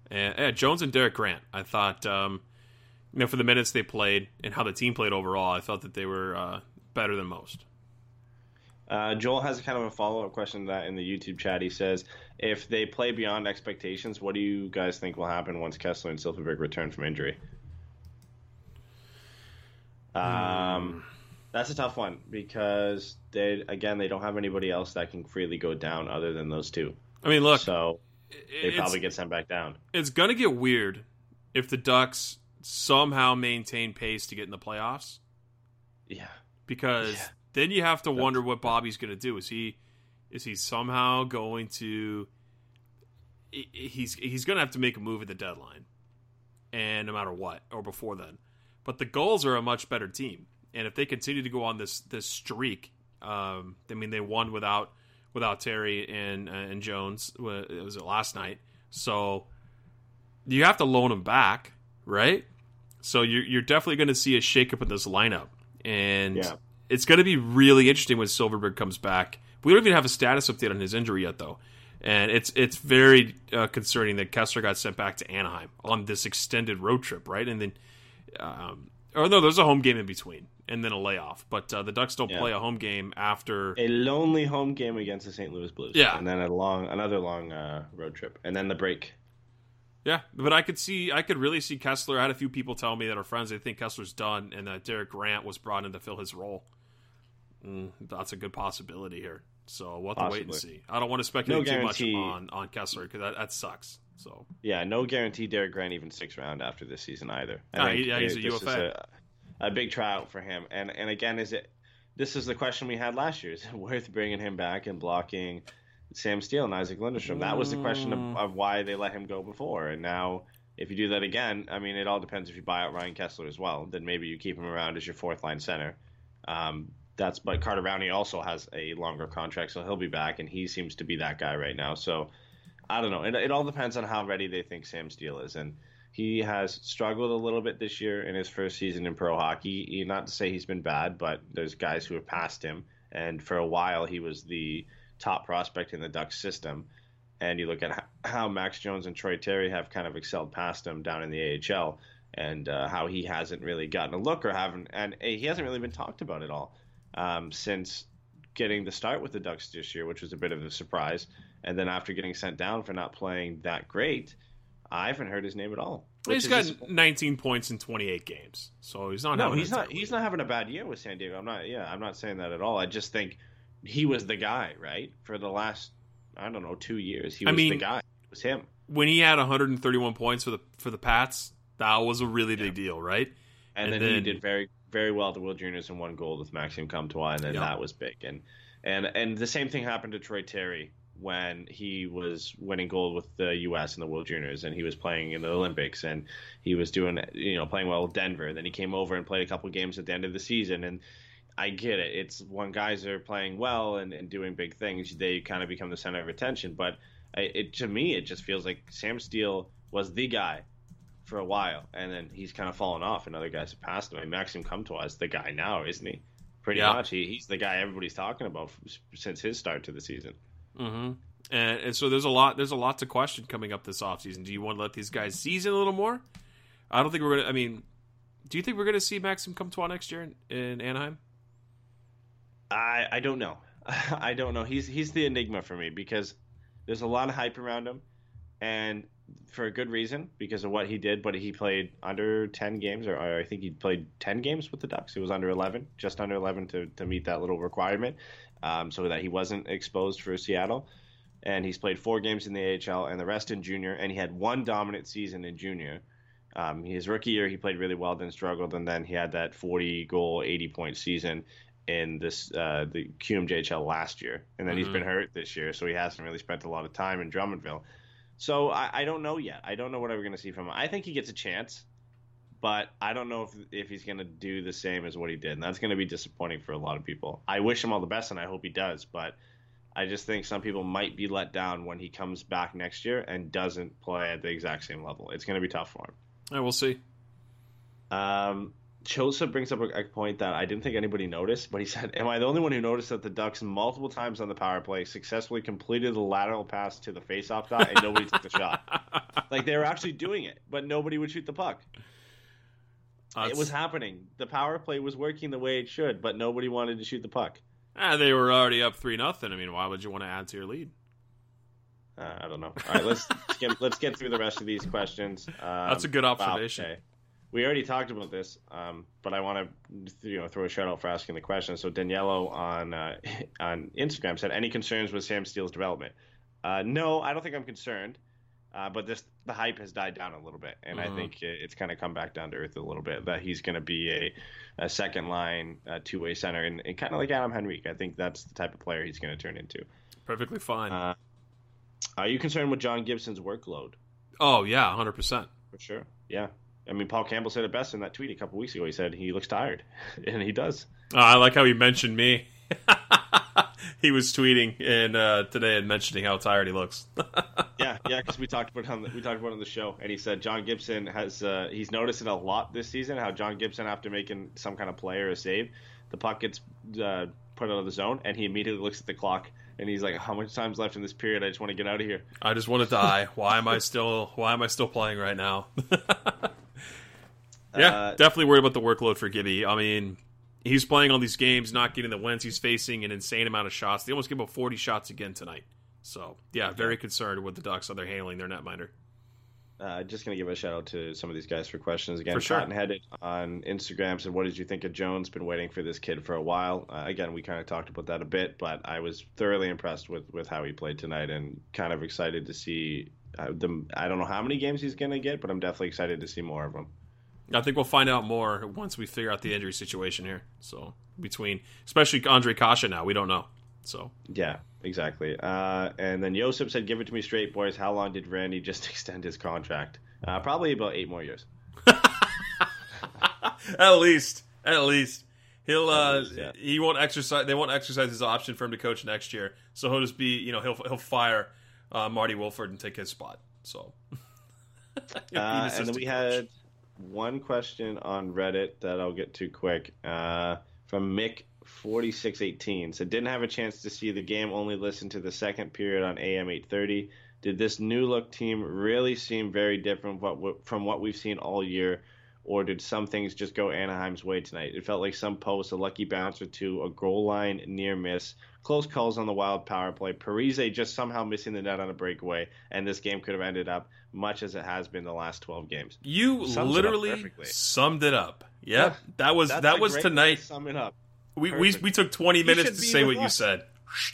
And yeah, Jones and Derek Grant. I thought, um, you know, for the minutes they played and how the team played overall, I thought that they were uh, better than most. Uh, Joel has a kind of a follow up question to that in the YouTube chat. He says, "If they play beyond expectations, what do you guys think will happen once Kesler and Silfverberg return from injury?" Um, that's a tough one because they again they don't have anybody else that can freely go down other than those two. I mean, look, so they probably get sent back down. it's going to get weird if the Ducks somehow maintain pace to get in the playoffs Yeah, because Yeah. Then you have to wonder what Bobby's going to do. Is he is he somehow going to he's he's going to have to make a move at the deadline, and no matter what, or before then. But the Gulls are a much better team, and if they continue to go on this this streak, um, I mean they won without without Terry and uh, and Jones. It was it last night, so you have to loan them back, right? So you're you're definitely going to see a shakeup in this lineup, and Yeah. It's going to be really interesting when Silfverberg comes back. We don't even have a status update on his injury yet, though, and it's it's very uh, concerning that Kesler got sent back to Anaheim on this extended road trip, right? And then, um, or no, there's a home game in between, and then a layoff. But uh, the Ducks don't Yeah. play a home game after. a lonely home game against the St. Louis Blues. Yeah. and then a long another long uh, road trip, and then the break. Yeah, but I could see, I could really see Kesler. I had a few people tell me that are friends. They think Kesler's done, and that Derek Grant was brought in to fill his role. Mm, that's a good possibility here. So we'll have to wait and see. I don't want to speculate No too much on on Kesler because that, that sucks. So Yeah, no guarantee Derek Grant even sticks around after this season either. I No, yeah, he's a UFA. a, a big tryout for him, and and again, is it? This is the question we had last year: Is it worth bringing him back and blocking Sam Steel and Isac Lundestrom? That was the question Mm. of, of why they let him go before, and now. If you do that again, I mean, it all depends. If you buy out Ryan Kesler as well, then maybe you keep him around as your fourth line center. Um, that's but Carter Rowney also has a longer contract, so he'll be back, and he seems to be that guy right now. So I don't know. It, it all depends on how ready they think Sam Steel is, and he has struggled a little bit this year in his first season in pro hockey. Not to say he's been bad, but there's guys who have passed him, and for a while he was the top prospect in the Ducks system. And you look at how Max Jones and Troy Terry have kind of excelled past him down in the AHL, and uh, how he hasn't really gotten a look or haven't, and he hasn't really been talked about at all um, since getting the start with the Ducks this year, which was a bit of a surprise. And then after getting sent down for not playing that great, I haven't heard his name at all. He's got just- 19 points in 28 games, so he's not. no, having he's a not. He's not having a bad year with San Diego. I'm not. Yeah, I'm not saying that at all. I just think he was the guy, right? For the last, I don't know, two years, he I was the guy. It was him. When he had 131 points for the for the Pats, that was a really big deal, right? And, And then, he did very, very well at the World Juniors and won gold with Maxime Comtois, and then that was big. And and and the same thing happened to Troy Terry when he was winning gold with the U.S. in the World Juniors, and he was playing in the Olympics, and he was doing, you know, playing well with Denver. Then he came over and played a couple games at the end of the season, and I get it. It's when guys are playing well and, and doing big things, they kind of become the center of attention. But it to me, it just feels like Sam Steel was the guy for a while, and then he's kind of fallen off, and other guys have passed him. I mean, Maxime Comtois is the guy now, isn't he? Pretty Yeah. much, he, he's the guy everybody's talking about f- since his start to the season. Mm-hmm. And, and so there's a lot there's a lot to question coming up this offseason. Do you want to let these guys season a little more? I don't think we're gonna. I mean, do you think we're gonna see Maxime Comtois next year in, in Anaheim? I I don't know. I don't know. He's he's the enigma for me because there's a lot of hype around him, and for a good reason because of what he did. But he played under ten games, or, I think he played ten games with the Ducks. He was under eleven, just under eleven to to meet that little requirement, um, so that he wasn't exposed for Seattle. And he's played four games in the AHL and the rest in junior, and he had one dominant season in junior. Um, his rookie year, he played really well, then struggled, and then he had that 40 goal, 80 point season in this uh, the QMJHL last year, and then he's Mhm. been hurt this year, so he hasn't really spent a lot of time in Drummondville. So I, I don't know yet. I don't know what we're going to see from him. I think he gets a chance, but I don't know if if he's going to do the same as what he did, and that's going to be disappointing for a lot of people. I wish him all the best, and I hope he does, but. I just think some people might be let down when he comes back next year and doesn't play at the exact same level. It's going to be tough for him. Yeah, we'll see. Um, Chosa brings up a, point that I didn't think anybody noticed, but he said, "Am I the only one who noticed that the Ducks multiple times on the power play successfully completed the lateral pass to the faceoff dot and nobody took the shot? Like they were actually doing it, but nobody would shoot the puck. That's- It was happening. The power play was working the way it should, but nobody wanted to shoot the puck. Ah, they were already up three nothing. I mean, why would you want to add to your lead? Uh, I don't know. All right, let's get, let's get through the rest of these questions. Um, That's a good wow, observation. okay. We already talked about this, um, but I want to you know throw a shout out for asking the question. So Daniello on uh, on Instagram said, "Any concerns with Sam Steel's development?" Uh, no, I don't think I'm concerned. Uh, but this the hype has died down a little bit, and Mhm. I think it, it's kind of come back down to earth a little bit. That he's going to be a, a second line uh, two way center, and, and kind of like Adam Henrique. I think that's the type of player he's going to turn into. Perfectly fine. Uh, are you concerned with John Gibson's workload? oh yeah, hundred percent. For sure. Yeah. I mean, Paul Campbell said it best in that tweet a couple weeks ago. He said he looks tired, and he does. Oh, I like how he mentioned me. he was tweeting and uh, today and mentioning how tired he looks. Yeah, yeah, because we talked about it on the, we talked about it on the show, and he said John Gibson has uh, he's noticed it a lot this season. How John Gibson, after making some kind of play or a save, the puck gets uh, put out of the zone, and he immediately looks at the clock, and he's like, "How much time's left in this period? I just want to get out of here." I just want to die. Why am I still? Why am I still playing right now? Yeah, Uh, definitely worried about the workload for Gibby. I mean, he's playing all these games, not getting the wins. He's facing an insane amount of shots. They almost gave up forty shots again tonight. So yeah, very concerned with the Ducks how they're handling their netminder. Uh, just gonna give a shout out to some of these guys for questions again. For sure. Headed on Instagram said, "What did you think of Jones? Been waiting for this kid for a while." Uh, again, we kind of talked about that a bit, but I was thoroughly impressed with with how he played tonight, and kind of excited to see uh, the. I don't know how many games he's gonna get, but I'm definitely excited to see more of him. I think we'll find out more once we figure out the injury situation here. So between, especially Ondrej Kase now, we don't know. So Yeah, exactly. Uh, and then Josip said, "Give it to me straight, boys. How long did Randy just extend his contract? Uh, probably about eight more years." at least, at least he'll uh least, yeah. he won't exercise. They won't exercise his option for him to coach next year. So he'll just be, you know, he'll he'll fire uh, Marty Wilford and take his spot. So He'll be an Uh, and then we coach. had one question on Reddit that I'll get to quick uh, from Mick. 4618 said didn't have a chance to see the game only listened to the second period on am 830 did this new look team really seem very different from what we've seen all year or did some things just go Anaheim's way tonight? It felt like some posts, a lucky bounce or two, a goal line near miss, close calls on the wild power play, Parise just somehow missing the net on a breakaway, and this game could have ended up much as it has been the last 12 games. You Sums literally perfectly. summed it up. Yep, Yeah, that was that was great way to tonight. Sum it up. We, we we took 20 He minutes to say what you said.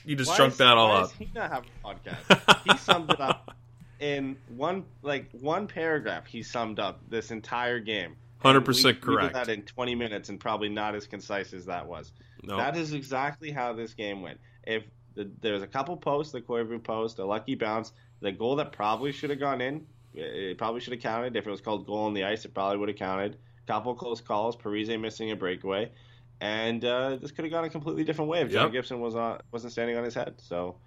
You just Why chunked is- that all up. He not have a podcast. he summed it up in one like one paragraph. He summed up this entire game. 100% we- We correct. did that in 20 minutes and probably not as concise as that was. No. That is exactly how this game went. If the, there's a couple posts, the Koivu post, a lucky bounce, the goal that probably should have gone in, it probably should have counted. If it was called goal on the ice, it probably would have counted. Couple close calls, Parise missing a breakaway, and uh, this could have gone a completely different way if John Gibson was on wasn't standing on his head. So,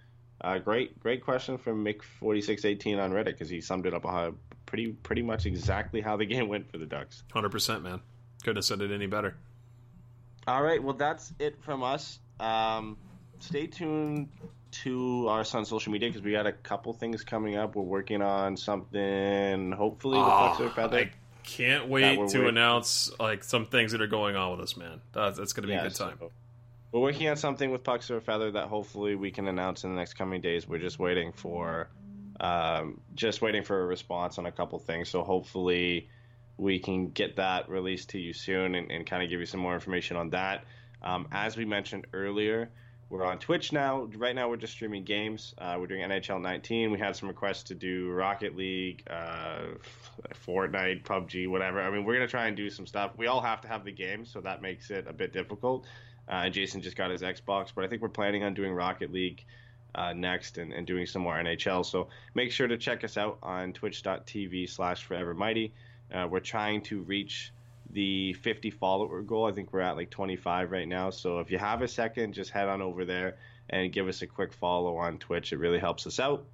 uh, great, great question from Mick forty six eighteen on Reddit because he summed it up uh, pretty pretty much exactly how the game went for the Ducks. 100%, man. Couldn't have said it any better. All right, well that's it from us. Um, stay tuned to our on social media because we got a couple things coming up. We're working on something. Hopefully, with Pucks or Feather. I can't wait to waiting. announce like some things that are going on with us, man. That's, that's going to be a good time. so we're working on something with Pucks or Feather that hopefully we can announce in the next coming days. We're just waiting for, um, just waiting for a response on a couple things. So hopefully we can get that released to you soon and, and kind of give you some more information on that. Um, as we mentioned earlier, we're on Twitch now. Right now, we're just streaming games. Uh, we're doing NHL 19. We had some requests to do Rocket League, uh, Fortnite, PUBG, whatever. I mean, we're gonna try and do some stuff. We all have to have the game, so that makes it a bit difficult. Uh, and Jason just got his Xbox, but I think we're planning on doing Rocket League uh, next and, and doing some more NHL. So make sure to check us out on twitch.tv slash forevermighty. Uh, we're trying to reach the 50 follower goal. I think we're at like 25 right now. So if you have a second, just head on over there and give us a quick follow on Twitch. It really helps us out.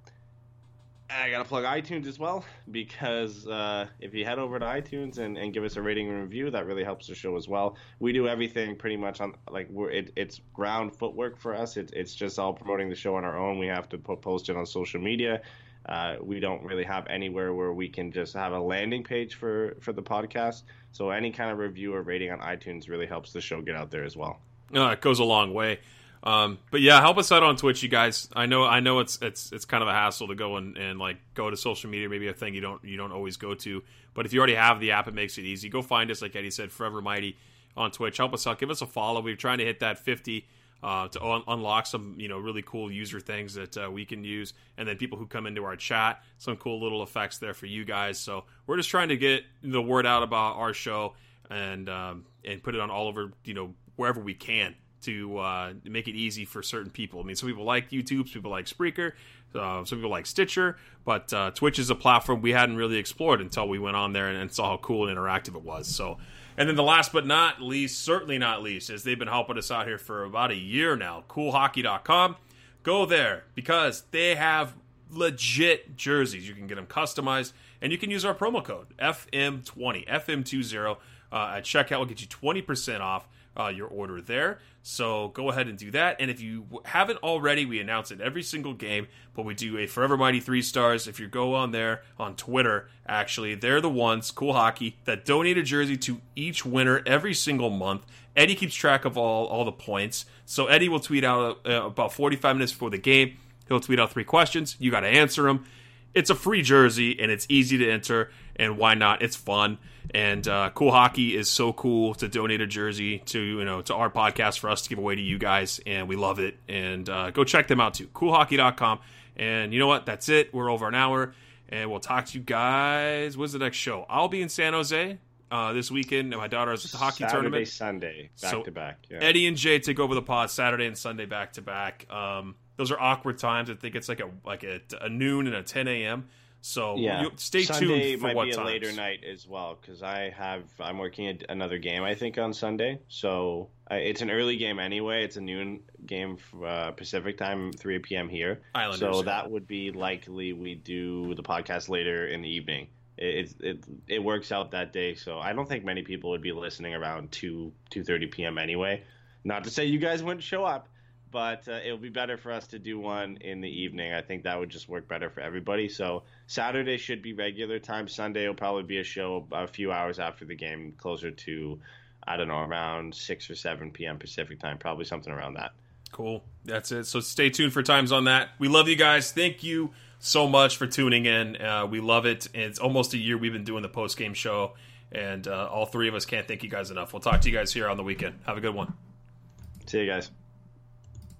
I gotta plug iTunes as well because uh, if you head over to iTunes and, and give us a rating and review, that really helps the show as well. We do everything pretty much on like we're it, it's ground footwork for us. It, it's just all promoting the show on our own. We have to po- post it on social media. Uh, we don't really have anywhere where we can just have a landing page for for the podcast. So any kind of review or rating on iTunes really helps the show get out there as well. Uh, it goes a long way. Um, but yeah, help us out on Twitch, you guys. I know, I know it's it's it's kind of a hassle to go and, and like go to social media, maybe a thing you don't you don't always go to. But if you already have the app, it makes it easy. Go find us, like Eddy said, Forever Mighty on Twitch. Help us out, give us a follow. We're trying to hit that fifty uh, to un- unlock some you know really cool user things that uh, we can use, and then people who come into our chat, some cool little effects there for you guys. So we're just trying to get the word out about our show and um, and put it on all over you know wherever we can to uh, make it easy for certain people. I mean, some people like YouTube, some people like Spreaker, uh, some people like Stitcher, but uh, Twitch is a platform we hadn't really explored until we went on there and, and saw how cool and interactive it was. So, and then the last but not least, certainly not least, is they've been helping us out here for about a year now. CoolHockey.com. Go there because they have legit jerseys. You can get them customized, and you can use our promo code FM20, FM20 uh, at checkout. will get you 20% off uh, your order there. So go ahead and do that. And if you haven't already, we announce it every single game, but we do a Forever Mighty three stars. If you go on there on Twitter, actually, they're the ones, Cool Hockey, that donate a jersey to each winner every single month. Eddy keeps track of all, all the points. So Eddy will tweet out uh, about 45 minutes before the game. He'll tweet out three questions. You got to answer them. It's a free jersey and it's easy to enter. And why not? It's fun. And uh, Cool Hockey is so cool to donate a jersey to you know to our podcast for us to give away to you guys, and we love it. And uh, go check them out too, CoolHockey.com. And you know what? That's it. We're over an hour, and we'll talk to you guys. When's the next show? I'll be in San Jose uh, this weekend. and My daughter is at the hockey Saturday, tournament. Sunday, back So, to back. Yeah. Eddy and Jay take over the pod Saturday and Sunday back to back. Um, those are awkward times. I think it's like a like a, a noon and a 10 a.m. So yeah, you, stay Sunday tuned for might what be a times. later night as well because I have I'm working a, another game I think on Sunday. So uh, it's an early game anyway. It's a noon game for, uh, Pacific time, 3 p.m. here. Islanders, so that would be likely we do the podcast later in the evening. It, it it it works out that day. So I don't think many people would be listening around two two thirty p.m. anyway. Not to say you guys wouldn't show up, but uh, it'll be better for us to do one in the evening. I think that would just work better for everybody. So Saturday should be regular time. Sunday will probably be a show a few hours after the game, closer to I don't know around six or seven p.m. Pacific time, probably something around that. Cool. That's it. So stay tuned for times on that. We love you guys. Thank you so much for tuning in. Uh, we love it. It's almost a year we've been doing the post game show, and uh, all three of us can't thank you guys enough. We'll talk to you guys here on the weekend. Have a good one. See you guys.